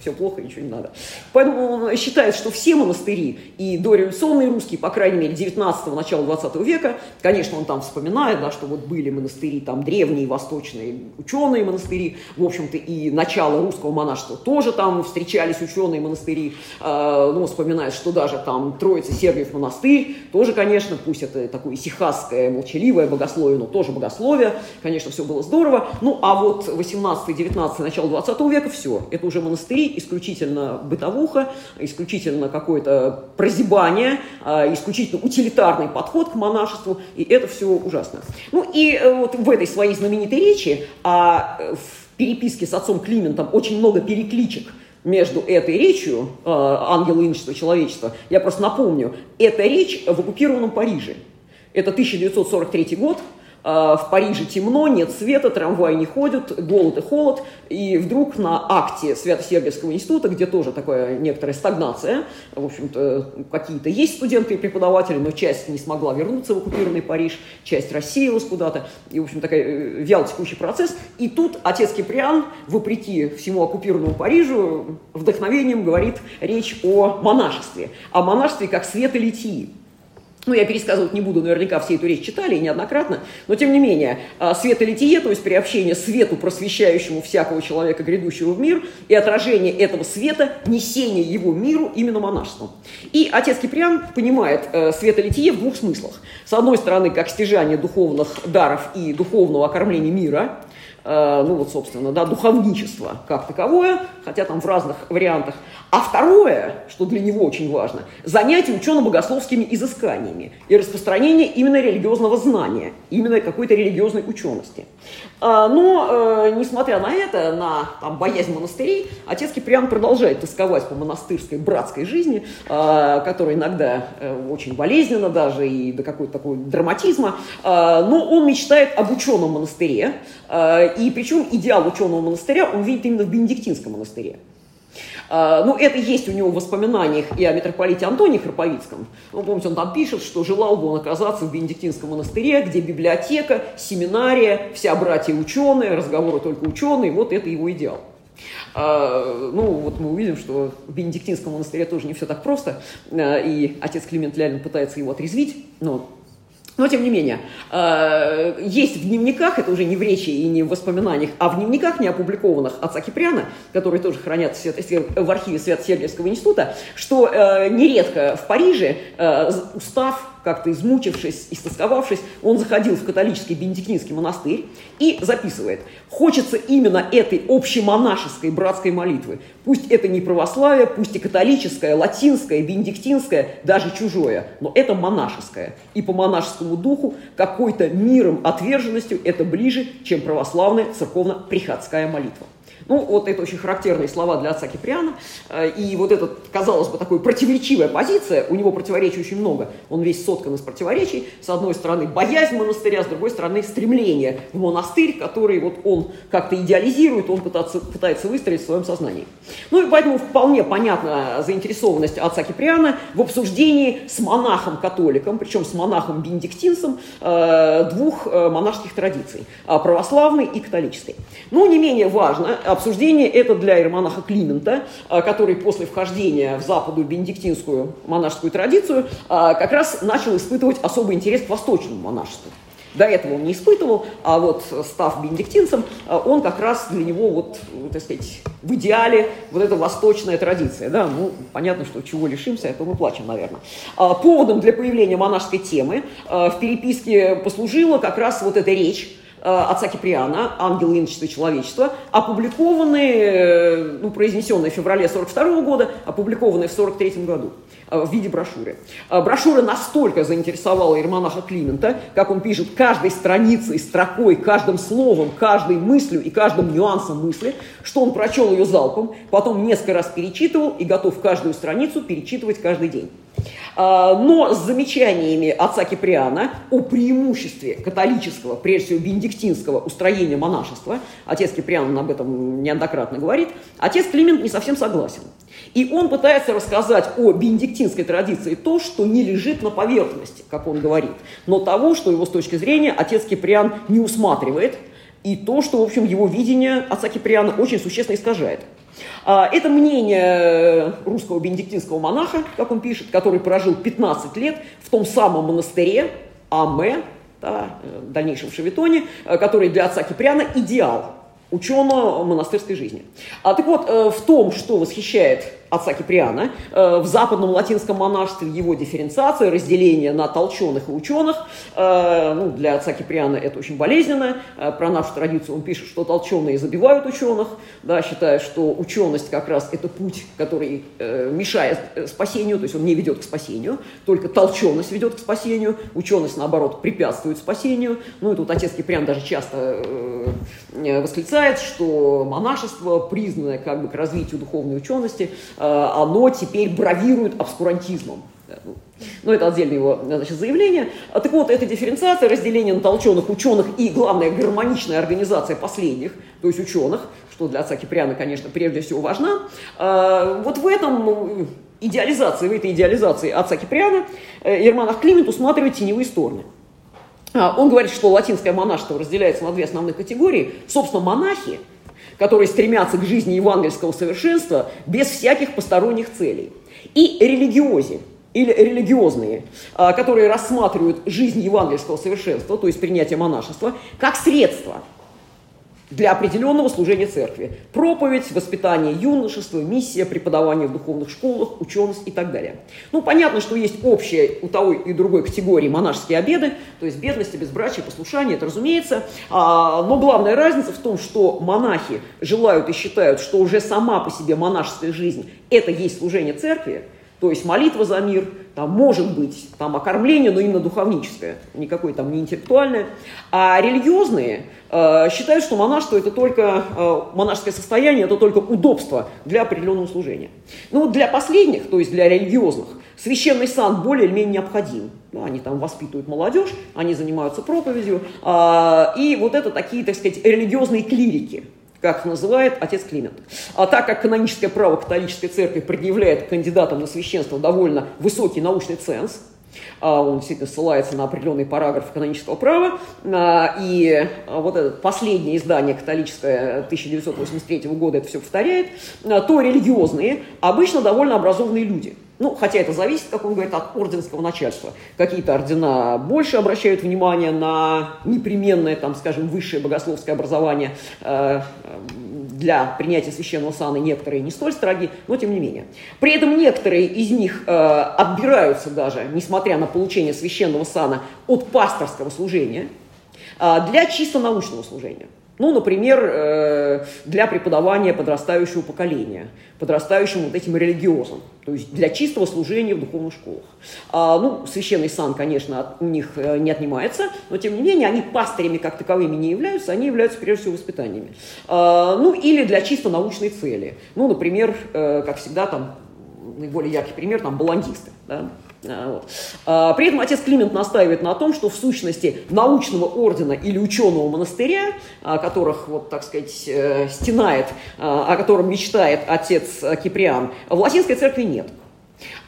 все плохо, ничего не надо. Поэтому он считает, что все монастыри, и дореволюционные русские, по крайней мере, 19-го, начала 20 века, конечно, он там вспоминает, да, что вот были монастыри, там древние восточные ученые монастыри, в общем-то, и начало русского монашества тоже там встречались ученые монастыри, э, ну, вспоминает, что даже там Троица Сергиев монастырь, тоже, конечно, пусть это такое исихасское, молчаливое богословие, но тоже богословие, конечно, все было здорово, ну, а вот 18-19 начало 20 века, все, это уже монастыри, исключительно бытовуха, исключительно какое-то прозябание, а, исключительно утилитарный подход к монашеству, и это все ужасно. Ну и э, вот в этой своей знаменитой речи, а в переписке с отцом Климентом очень много перекличек между этой речью э, «Ангела иночества человечества», я просто напомню, это речь в оккупированном Париже. Это 1943 год, в Париже темно, нет света, трамваи не ходят, голод и холод. И вдруг на акте Свято-Сергиевского института, где тоже такая некоторая стагнация, в общем-то, какие-то есть студенты и преподаватели, но часть не смогла вернуться в оккупированный Париж, часть рассеялась куда-то. И, в общем, такой э, вял текущий процесс. И тут отец Киприан, вопреки всему оккупированному Парижу, вдохновением говорит речь о монашестве. О монашестве как света литии. Ну, я пересказывать не буду, наверняка все эту речь читали неоднократно, но тем не менее, а, свет литие, то есть приобщение свету, просвещающему всякого человека, грядущего в мир, и отражение этого света, несение его миру именно монашеством. И отец Киприан понимает э, светолитие в двух смыслах. С одной стороны, как стяжание духовных даров и духовного окормления мира, Э, ну вот, собственно, да, духовничество как таковое, хотя там в разных вариантах. А второе, что для него очень важно, занятие учено-богословскими изысканиями и распространение именно религиозного знания, именно какой-то религиозной учености. А, но, э, несмотря на это, на там, боязнь монастырей, отец Киприан продолжает тосковать по монастырской братской жизни, э, которая иногда очень болезненна даже и до какой-то такой драматизма, но он мечтает об ученом монастыре, и причем идеал ученого монастыря он видит именно в Бенедиктинском монастыре. А, ну, это есть у него в воспоминаниях и о митрополите Антоне Храповицком. Ну, помните, он там пишет, что желал бы он оказаться в Бенедиктинском монастыре, где библиотека, семинария, вся братья ученые, разговоры только ученые, вот это его идеал. А, ну, вот мы увидим, что в Бенедиктинском монастыре тоже не все так просто, а, и отец Климент Лялин пытается его отрезвить, но но, тем не менее, э, есть в дневниках, это уже не в речи и не в воспоминаниях, а в дневниках, не опубликованных отца Киприана, которые тоже хранятся в архиве Свято-Сергиевского института, что э, нередко в Париже э, устав как-то измучившись, истосковавшись, он заходил в католический бенедиктинский монастырь и записывает. Хочется именно этой общемонашеской братской молитвы. Пусть это не православие, пусть и католическое, латинское, бенедиктинское, даже чужое, но это монашеское. И по монашескому духу какой-то миром, отверженностью это ближе, чем православная церковно-приходская молитва. Ну, вот это очень характерные слова для отца Киприана. Э, и вот эта, казалось бы, такая противоречивая позиция, у него противоречий очень много. Он весь соткан из противоречий. С одной стороны, боязнь монастыря, с другой стороны, стремление в монастырь, который вот он как-то идеализирует, он пытается, пытается выстроить в своем сознании. Ну и поэтому вполне понятна заинтересованность отца Киприана в обсуждении с монахом-католиком, причем с монахом-бенедиктинцем, э, двух э, монашеских традиций, православной и католической. Но не менее важно, обсуждение это для иеромонаха Климента, а, который после вхождения в западную бенедиктинскую монашескую традицию а, как раз начал испытывать особый интерес к восточному монашеству. До этого он не испытывал, а вот став бенедиктинцем, а, он как раз для него вот, так сказать, в идеале вот эта восточная традиция. Да? Ну, понятно, что чего лишимся, это мы плачем, наверное. Поводом для появления монашеской темы в переписке послужила как раз вот эта речь отца Киприана «Ангел иночества и человечества», опубликованные, э, ну, произнесенные в феврале 42 года, опубликованные в 43 году. э, в виде брошюры. Брошюра настолько заинтересовала Ермонаха Климента, как он пишет, каждой страницей, строкой, каждым словом, каждой мыслью и каждым нюансом мысли, что он прочел ее залпом, потом несколько раз перечитывал и готов каждую страницу перечитывать каждый день. А, но с замечаниями отца Киприана о преимуществе католического, прежде всего бенедиктинского устроения монашества, отец Киприан об этом неоднократно говорит, отец Климент не совсем согласен. И он пытается рассказать о бенедиктинской традиции то, что не лежит на поверхности, как он говорит, но того, что его с точки зрения отец Киприан не усматривает, и то, что, в общем, его видение отца Киприана очень существенно искажает. А, это мнение русского бенедиктинского монаха, как он пишет, который прожил 15 лет в том самом монастыре Аме, да, э, в дальнейшем Шавитоне, э, который для отца Киприана идеал ученого монастырской жизни. А, так вот, э, в том, что восхищает отца Киприана, э, в западном латинском монашестве его дифференциация, разделение на толченых и ученых. Э, ну, для отца Киприана это очень болезненно. Э, про нашу традицию он пишет, что толченые забивают ученых, да, считая, что ученость как раз это путь, который мешает спасению, то есть он не ведет к спасению, только толченость ведет к спасению, ученость, наоборот, препятствует спасению. Ну и тут отец Киприан даже часто восклицает, что монашество, признанное как бы к развитию духовной учености, оно теперь бравирует обскурантизмом. Ну, ну, это отдельное его значит, заявление. А так вот, эта дифференциация, разделение на толченых ученых и, главное, гармоничная организация последних, то есть ученых, что для отца Киприана, конечно, прежде всего важна. Вот в этом идеализации, в этой идеализации отца Киприана э, Ерманов Климент усматривает теневые стороны. А, он говорит, что латинское монашество разделяется на две основные категории. Собственно, монахи – которые стремятся к жизни евангельского совершенства без всяких посторонних целей. И религиози, или религиозные, а, которые рассматривают жизнь евангельского совершенства, то есть принятие монашества, как средство для определенного служения церкви. Проповедь, воспитание юношества, миссия, преподавание в духовных школах, ученость и так далее. Ну, понятно, что есть общие у той и другой категории монашеские обеды, то есть бедность, безбрачие, послушание, это разумеется. А, но главная разница в том, что монахи желают и считают, что уже сама по себе монашеская жизнь – это есть служение церкви, то есть молитва за мир, там может быть там окормление, но именно духовническое, никакое там не интеллектуальное. А религиозные э, считают, что монашество это только, э, монашеское состояние это только удобство для определенного служения. Ну для последних, то есть для религиозных, священный сан более или менее необходим. Ну, они там воспитывают молодежь, они занимаются проповедью. Э, и вот это такие, так сказать, религиозные клирики как называет отец Климент. А так как каноническое право католической церкви предъявляет кандидатам на священство довольно высокий научный ценз, а он действительно ссылается на определенный параграф канонического права, а, и вот это последнее издание католическое 1983 года это все повторяет, а, то религиозные обычно довольно образованные люди – ну, хотя это зависит, как он говорит, от орденского начальства. Какие-то ордена больше обращают внимание на непременное, там, скажем, высшее богословское образование э, для принятия священного сана, некоторые не столь строги, но тем не менее. При этом некоторые из них э, отбираются даже, несмотря на получение священного сана, от пасторского служения э, для чисто научного служения. Ну, например, э, для преподавания подрастающего поколения, подрастающим вот этим религиозам, то есть для чистого служения в духовных школах. А, ну, священный сан, конечно, у них э, не отнимается, но тем не менее они пастырями как таковыми не являются, они являются прежде всего воспитаниями. А, ну, или для чисто научной цели. Ну, например, э, как всегда, там наиболее яркий пример, там, баландисты. Да? А. А, при этом отец Климент настаивает на том, что в сущности научного ордена или ученого монастыря, о которых, вот, так сказать, э, стенает, о котором мечтает отец Киприан, в латинской церкви нет.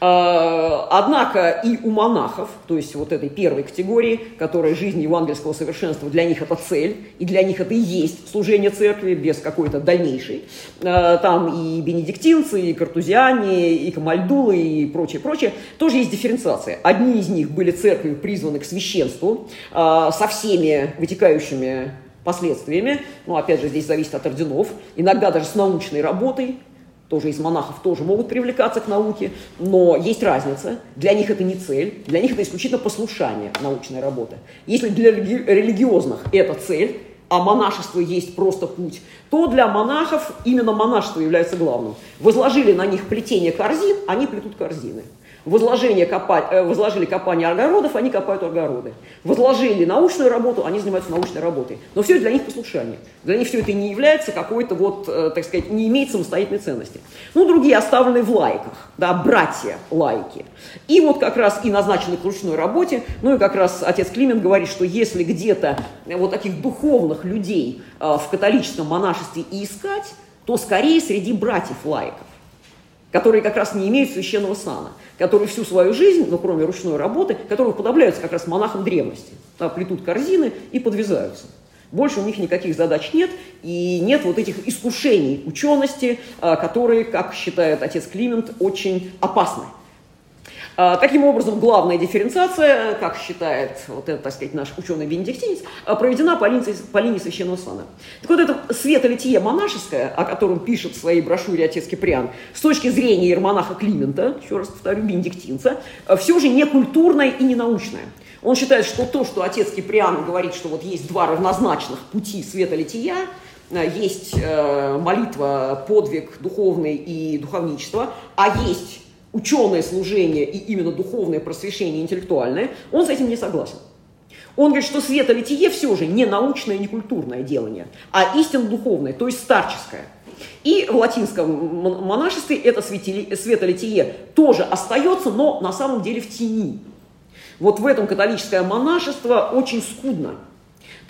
А, однако и у монахов, то есть вот этой первой категории, которая жизнь евангельского совершенства, для них это цель, и для них это и есть служение церкви без какой-то дальнейшей. А, там и бенедиктинцы, и картузиане, и камальдулы, и прочее, прочее. Тоже есть дифференциация. Одни из них были церковью призваны к священству а, со всеми вытекающими последствиями. Ну, опять же, здесь зависит от орденов. Иногда даже с научной работой, тоже из монахов тоже могут привлекаться к науке, но есть разница. Для них это не цель, для них это исключительно послушание научной работы. Если для религиозных это цель, а монашество есть просто путь, то для монахов именно монашество является главным. Возложили на них плетение корзин, они плетут корзины. Возложение копать, э, возложили копание огородов, они копают огороды. Возложили научную работу, они занимаются научной работой. Но все для них послушание. Для них все это не является какой-то вот, э, так сказать, не имеет самостоятельной ценности. Ну, другие оставлены в лайках, да, братья лайки. И вот как раз и назначены к ручной работе, ну и как раз отец Климент говорит, что если где-то вот таких духовных людей э, в католическом монашестве и искать, то скорее среди братьев лайков которые как раз не имеют священного сана, которые всю свою жизнь, ну, кроме ручной работы, которые уподобляются как раз монахам древности, да, плетут корзины и подвязаются. Больше у них никаких задач нет, и нет вот этих искушений учености, а, которые, как считает отец Климент, очень опасны. А, таким образом, главная дифференциация, как считает вот этот, так сказать, наш ученый-бенедиктинец, а, проведена по линии, по линии священного сана. Так вот, это светолитие монашеское, о котором пишет в своей брошюре отец Киприан, с точки зрения иеромонаха Климента, еще раз повторю, бенедиктинца, а, все же не культурное и не научное. Он считает, что то, что отец Киприан говорит, что вот есть два равнозначных пути светолития, есть э, молитва, подвиг духовный и духовничество, а есть ученое служение и именно духовное просвещение интеллектуальное, он с этим не согласен. Он говорит, что светолитие все же не научное, не культурное делание, а истинно духовное, то есть старческое. И в латинском монашестве это светолитие тоже остается, но на самом деле в тени. Вот в этом католическое монашество очень скудно.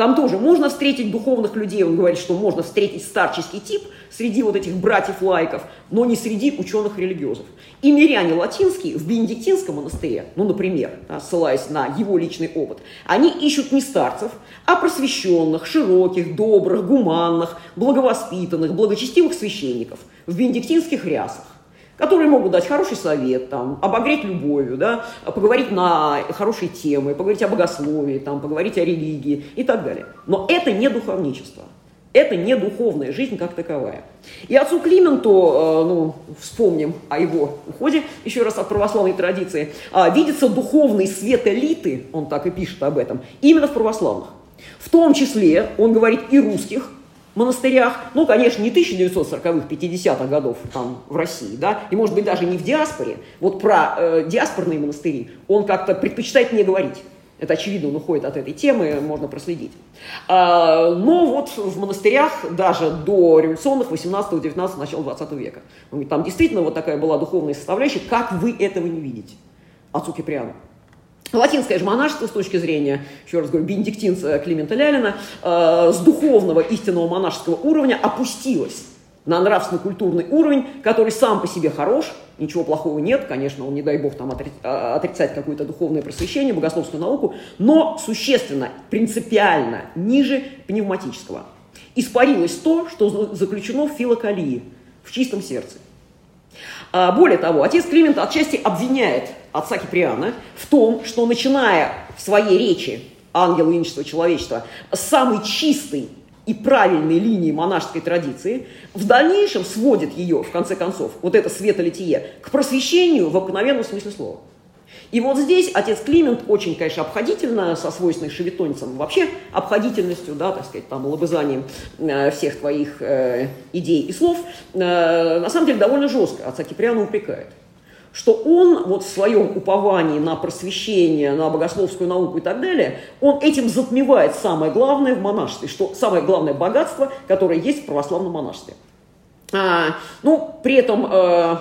Там тоже можно встретить духовных людей, он говорит, что можно встретить старческий тип среди вот этих братьев-лайков, но не среди ученых-религиозов. И миряне латинские в Бенедиктинском монастыре, ну, например, ссылаясь на его личный опыт, они ищут не старцев, а просвещенных, широких, добрых, гуманных, благовоспитанных, благочестивых священников в бенедиктинских рясах которые могут дать хороший совет, там, обогреть любовью, да, поговорить на хорошие темы, поговорить о богословии, там, поговорить о религии и так далее. Но это не духовничество. Это не духовная жизнь как таковая. И отцу Клименту, э, ну, вспомним о его уходе, еще раз от православной традиции, а, видится духовный свет элиты, он так и пишет об этом, именно в православных. В том числе, он говорит, и русских монастырях, ну, конечно, не 1940-х, 50-х годов там в России, да, и, может быть, даже не в диаспоре. Вот про э, диаспорные монастыри он как-то предпочитает не говорить. Это очевидно, он уходит от этой темы, можно проследить. А, но вот в монастырях даже до революционных 18-19 начала 20 века. Там действительно вот такая была духовная составляющая, как вы этого не видите. Отцу Киприану. Латинское же монашество с точки зрения, еще раз говорю, бенедиктинца Климента Лялина, э, с духовного истинного монашеского уровня опустилось на нравственно-культурный уровень, который сам по себе хорош, ничего плохого нет, конечно, он, не дай бог, там а, отрицать какое-то духовное просвещение, богословскую науку, но существенно, принципиально ниже пневматического. Испарилось то, что заключено в филокалии, в чистом сердце. А, более того, отец Климент отчасти обвиняет отца Киприана в том, что начиная в своей речи «Ангел инчества человечества» с самой чистой и правильной линии монашеской традиции, в дальнейшем сводит ее, в конце концов, вот это светолитие, к просвещению в обыкновенном смысле слова. И вот здесь отец Климент очень, конечно, обходительно, со свойственной шевитонцам, вообще обходительностью, да, так сказать, там, лобызанием э, всех твоих э, идей и слов, э, на самом деле довольно жестко отца Киприана упрекает что он вот в своем уповании на просвещение, на богословскую науку и так далее, он этим затмевает самое главное в монашестве, что самое главное богатство, которое есть в православном монашестве. А, ну, при этом э,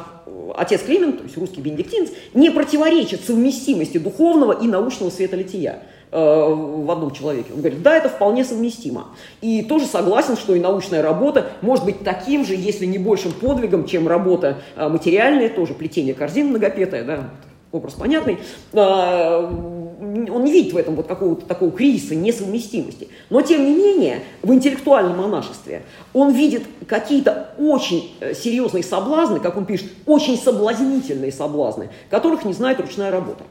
отец Климент, то есть русский бенедиктинец, не противоречит совместимости духовного и научного светолития. Э, в одном человеке. Он говорит, да, это вполне совместимо. И тоже согласен, что и научная работа может быть таким же, если не большим подвигом, чем работа э, материальная, тоже плетение корзин многопетая, да, образ понятный. Э, он не видит в этом вот какого-то такого кризиса несовместимости. Но, тем не менее, в интеллектуальном монашестве он видит какие-то очень серьезные соблазны, как он пишет, очень соблазнительные соблазны, которых не знает ручная работа.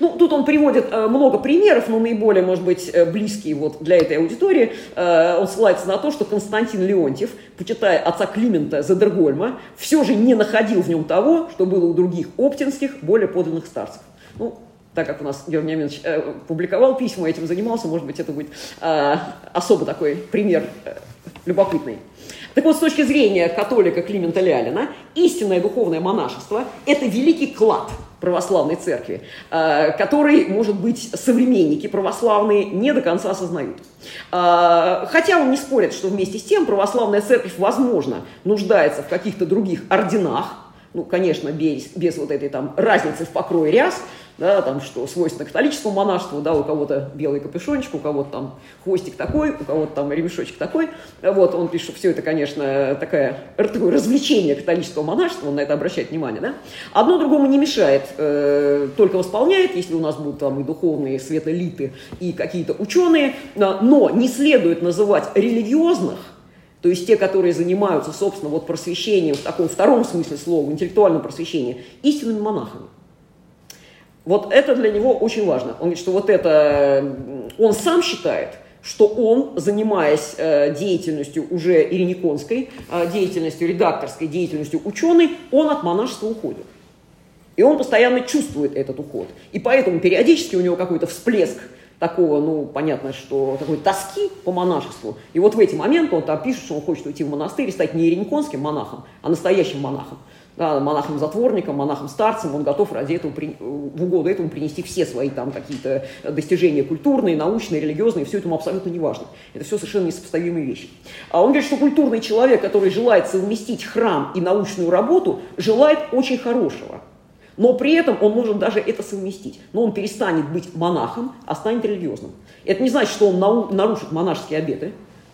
Ну, тут он приводит э, много примеров, но наиболее, может быть, э, близкие вот для этой аудитории. Э, он ссылается на то, что Константин Леонтьев, почитая отца Климента Задергольма, все же не находил в нем того, что было у других оптинских, более подлинных старцев. Ну, так как у нас Георгий Аминович э, публиковал письма, этим занимался, может быть, это будет э, особо такой пример э, любопытный. Так вот, с точки зрения католика Климента Лялина, истинное духовное монашество – это великий клад православной церкви, э, который, может быть, современники православные не до конца осознают. Э, хотя он не спорит, что вместе с тем православная церковь, возможно, нуждается в каких-то других орденах, ну, конечно, без, без вот этой там разницы в покрое ряс, да, там, что свойственно католическому монашеству, да, у кого-то белый капюшончик, у кого-то там хвостик такой, у кого-то там ремешочек такой. Вот, он пишет, что все это, конечно, такое, такое развлечение католического монашества, он на это обращает внимание, да. Одно другому не мешает, э, только восполняет, если у нас будут там и духовные светолиты, и какие-то ученые, но не следует называть религиозных, то есть те, которые занимаются, собственно, вот просвещением в таком втором смысле слова, интеллектуальном просвещении, истинными монахами. Вот это для него очень важно. Он говорит, что вот это, он сам считает, что он, занимаясь э, деятельностью уже ирениконской, э, деятельностью редакторской, деятельностью ученой, он от монашества уходит. И он постоянно чувствует этот уход. И поэтому периодически у него какой-то всплеск такого, ну, понятно, что такой тоски по монашеству. И вот в эти моменты он там пишет, что он хочет уйти в монастырь и стать не ирениконским монахом, а настоящим монахом да, монахом-затворником, монахом-старцем, он готов ради этого, в угоду этому принести все свои там какие-то достижения культурные, научные, религиозные, все этому абсолютно не важно. Это все совершенно несопоставимые вещи. А он говорит, что культурный человек, который желает совместить храм и научную работу, желает очень хорошего. Но при этом он может даже это совместить. Но он перестанет быть монахом, а станет религиозным. Это не значит, что он нарушит монашеские обеты,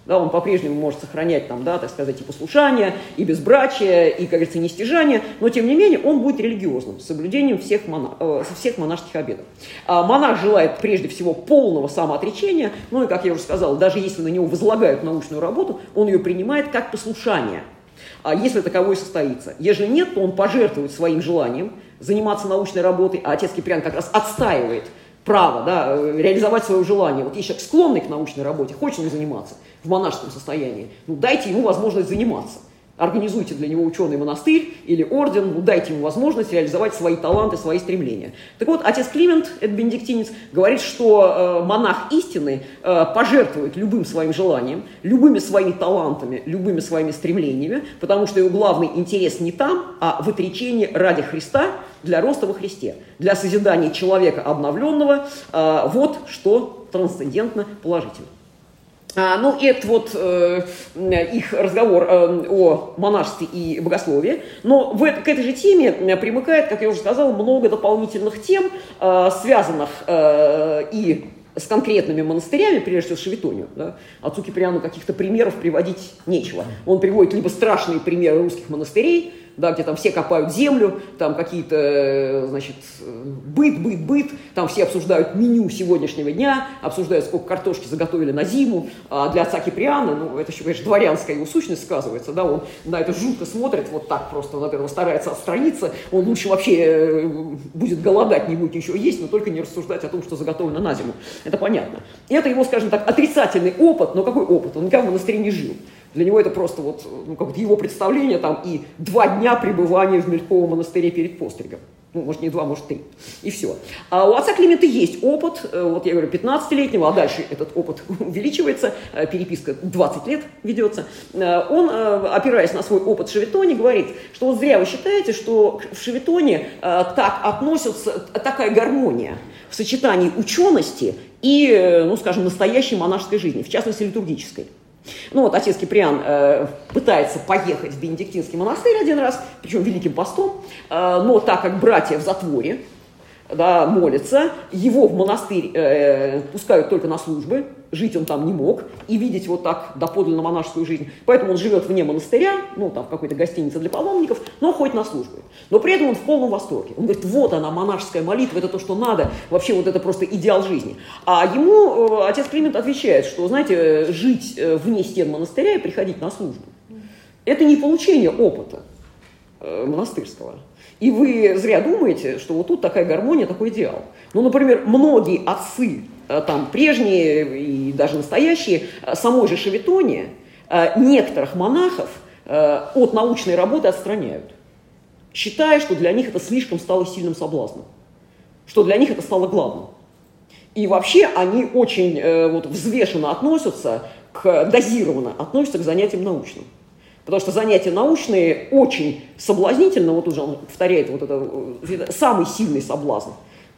да, он по-прежнему может сохранять там, да, так сказать, и послушание, и безбрачие, и, как говорится, нестяжание, но тем не менее он будет религиозным, с соблюдением всех, мона, э, всех монашеских обетов. А монах желает прежде всего полного самоотречения, ну и, как я уже сказал, даже если на него возлагают научную работу, он ее принимает как послушание – а если таковой состоится. Если нет, то он пожертвует своим желанием заниматься научной работой, а отец Киприан как раз отстаивает право да, реализовать свое желание. Вот если человек склонный к научной работе, хочет им заниматься в монашеском состоянии, ну дайте ему возможность заниматься организуйте для него ученый монастырь или орден, ну, дайте ему возможность реализовать свои таланты, свои стремления. Так вот, отец Климент, это бенедиктинец, говорит, что э, монах истины э, пожертвует любым своим желанием, любыми своими талантами, любыми своими стремлениями, потому что его главный интерес не там, а в отречении ради Христа для роста во Христе, для созидания человека обновленного. Э, вот что трансцендентно положительно. А, ну, это вот э, их разговор э, о монашестве и богословии. Но в, к этой же теме примыкает, как я уже сказала, много дополнительных тем, э, связанных э, и с конкретными монастырями, прежде всего с Шевитонию. Да? Отцу Киприану каких-то примеров приводить нечего. Он приводит либо страшные примеры русских монастырей, да, где там все копают землю, там какие-то, э, значит, быт, быт, быт, там все обсуждают меню сегодняшнего дня, обсуждают, сколько картошки заготовили на зиму. А для отца Киприана, ну, это еще, конечно, дворянская его сущность сказывается, да, он на это жутко смотрит, вот так просто, он от этого старается отстраниться, он лучше вообще э, будет голодать, не будет ничего есть, но только не рассуждать о том, что заготовлено на зиму. Это понятно. Это его, скажем так, отрицательный опыт, но какой опыт? Он никогда в монастыре не жил. Для него это просто вот, ну, как его представление там и два дня пребывания в Мельковом монастыре перед постригом. Ну, может, не два, может, три. И все. А у отца Климента есть опыт, э, вот я говорю, 15-летнего, а дальше этот опыт увеличивается, э, переписка 20 лет ведется. Э, он, опираясь на свой опыт в Шевитоне, говорит, что вот зря вы считаете, что в Шевитоне так относятся, такая гармония в сочетании учености и, ну, скажем, настоящей монашеской жизни, в частности, литургической. Ну вот отец Киприан э, пытается поехать в Бенедиктинский монастырь один раз, причем великим постом, э, но так как братья в затворе, да, молятся, его в монастырь э, пускают только на службы, жить он там не мог, и видеть вот так доподлинно монашескую жизнь. Поэтому он живет вне монастыря, ну, там, в какой-то гостинице для паломников, но ходит на службы. Но при этом он в полном восторге. Он говорит, вот она, монашеская молитва, это то, что надо, вообще вот это просто идеал жизни. А ему э, отец Климент отвечает, что, знаете, жить э, вне стен монастыря и приходить на службу, это не получение опыта э, монастырского. И вы зря думаете, что вот тут такая гармония, такой идеал. Ну, например, многие отцы, э, там, прежние и даже настоящие, э, самой же Шевитоне, э, некоторых монахов от научной работы отстраняют, считая, что для них это слишком стало сильным соблазном, что для них это стало главным. И вообще они очень вот, взвешенно относятся к, дозированно относятся к занятиям научным. Потому что занятия научные очень соблазнительно, вот уже он повторяет вот это, это самый сильный соблазн.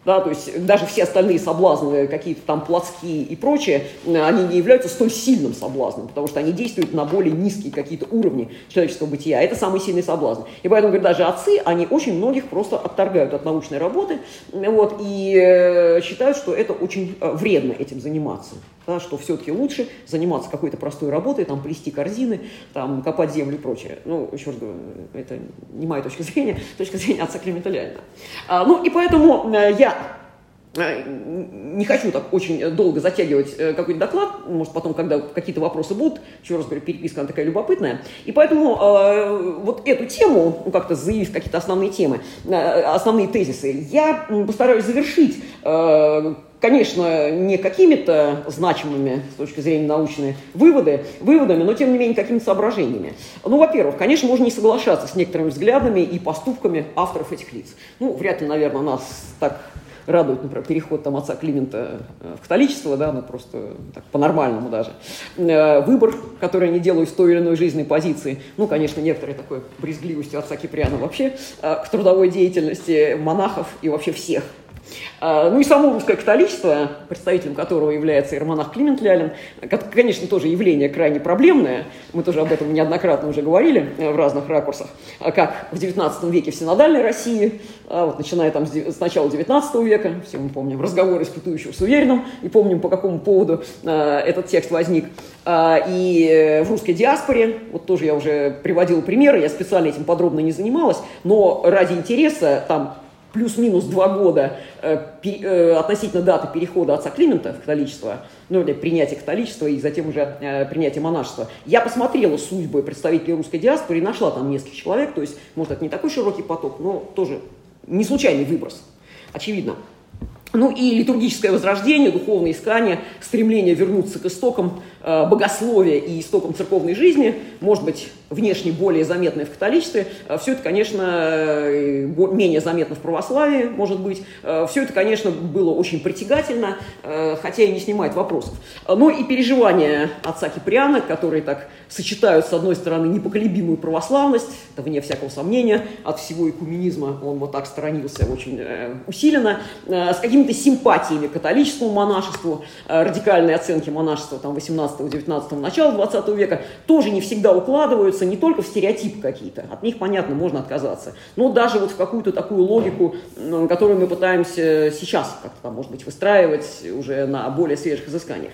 Да, то есть даже все остальные соблазны, какие-то там плотские и прочее, они не являются столь сильным соблазном, потому что они действуют на более низкие какие-то уровни человеческого бытия. Это самый сильный соблазн. И поэтому, говорит, даже отцы, они очень многих просто отторгают от научной работы вот, и э, считают, что это очень э, вредно этим заниматься да, что все-таки лучше заниматься какой-то простой работой, там, плести корзины, там, копать землю и прочее. Ну, еще раз говорю, это не моя точка зрения, точка зрения отца Климента Лялина. А, ну, и поэтому э, я э, не хочу так очень долго затягивать э, какой-то доклад, может, потом, когда какие-то вопросы будут, еще раз говорю, переписка она такая любопытная. И поэтому э, вот эту тему, ну, как-то заявив какие-то основные темы, э, основные тезисы, я постараюсь завершить э, конечно, не какими-то значимыми с точки зрения научной выводы, выводами, но тем не менее какими-то соображениями. Ну, во-первых, конечно, можно не соглашаться с некоторыми взглядами и поступками авторов этих лиц. Ну, вряд ли, наверное, нас так радует, например, переход там отца Климента э, в католичество, да, ну просто так, по-нормальному даже. Э, выбор, который они делают в той или иной жизненной позиции. Ну, конечно, некоторые такой брезгливостью отца Киприана вообще э, к трудовой деятельности монахов и вообще всех ну и само русское католичество, представителем которого является иеромонах Климент Лялин, конечно, тоже явление крайне проблемное, мы тоже об этом неоднократно уже говорили э, в разных ракурсах, а как в XIX веке в синодальной России, а вот, начиная там с начала XIX века, все мы помним разговоры испытующего с уверенным, и помним, по какому поводу этот текст возник, и э, в русской диаспоре, вот тоже я уже приводил примеры, я специально этим подробно не занималась, но ради интереса там плюс-минус два года э, э, относительно даты перехода отца Климента в католичество, ну, или принятия католичества и затем уже э, принятия монашества. Я посмотрела судьбы представителей русской диаспоры и нашла там нескольких человек, то есть, может, это не такой широкий поток, но тоже не случайный выброс, очевидно. Ну и литургическое возрождение, духовное искание, стремление вернуться к истокам богословия и истокам церковной жизни, может быть, внешне более заметное в католичестве. Э, все это, конечно, э, менее заметно в православии, может быть. Э, все это, конечно, было очень притягательно, э, хотя и не снимает вопросов. Но и переживания отца Киприана, которые так сочетают, с одной стороны, непоколебимую православность, это вне всякого сомнения, от всего экуменизма он вот так сторонился очень э, усиленно, э, с какими-то симпатиями к католическому монашеству, э, радикальные оценки монашества там, 18-19 начала 20 века тоже не всегда укладываются не только в стереотипы какие-то, от них, понятно, можно отказаться, но даже вот в какую-то такую логику, которую мы пытаемся сейчас как-то может быть, выстраивать уже на более свежих изысканиях.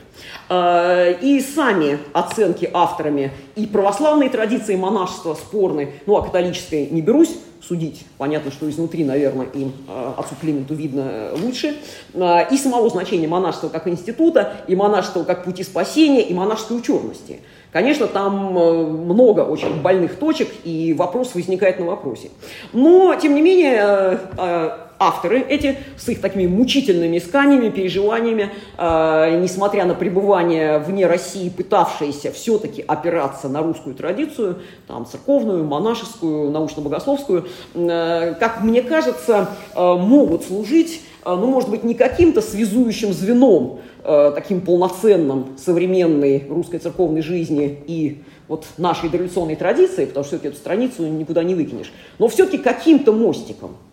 И сами оценки авторами и православные традиции монашества спорны, ну, а католической не берусь судить. Понятно, что изнутри, наверное, им, э, отцу Клименту, видно э, лучше. Э, и самого значения монашества как института, и монашества как пути спасения, и монашеской учености. Конечно, там много очень больных точек, и вопрос возникает на вопросе. Но, тем не менее, авторы эти с их такими мучительными исканиями, переживаниями, э, несмотря на пребывание вне России, пытавшиеся все-таки опираться на русскую традицию, там, церковную, монашескую, научно-богословскую, э, как мне кажется, э, могут служить, ну, может быть, не каким-то связующим звеном, э, таким полноценным современной русской церковной жизни и вот нашей дореволюционной традиции, потому что все-таки эту страницу никуда не выкинешь, но все-таки каким-то мостиком –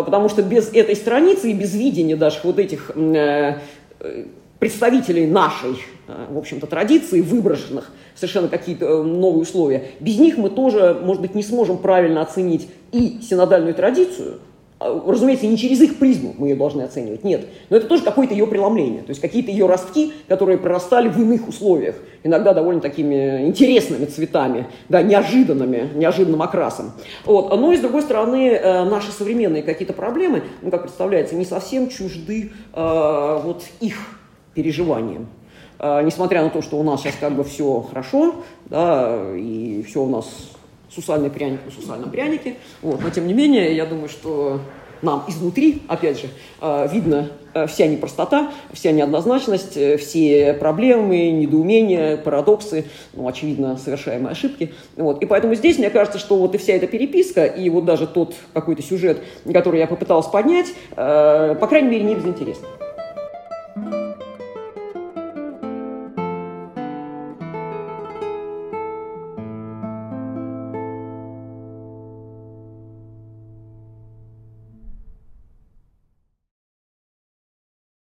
потому что без этой страницы и без видения даже вот этих э, представителей нашей, э, в общем-то, традиции, выброшенных совершенно какие-то новые условия, без них мы тоже, может быть, не сможем правильно оценить и синодальную традицию – разумеется, не через их призму мы ее должны оценивать, нет. Но это тоже какое-то ее преломление, то есть какие-то ее ростки, которые прорастали в иных условиях, иногда довольно такими интересными цветами, да, неожиданными, неожиданным окрасом. Вот. Но и с другой стороны, э, наши современные какие-то проблемы, ну, как представляется, не совсем чужды э, вот их переживаниям. Э, несмотря на то, что у нас сейчас как бы все хорошо, да, и все у нас сусальный пряник на сусальном прянике. Вот. Но тем не менее, я думаю, что нам изнутри, опять же, э, видно э, вся непростота, вся неоднозначность, э, все проблемы, недоумения, парадоксы, ну, очевидно, совершаемые ошибки. Вот. И поэтому здесь, мне кажется, что вот и вся эта переписка, и вот даже тот какой-то сюжет, который я попыталась поднять, по крайней мере, не безинтересный.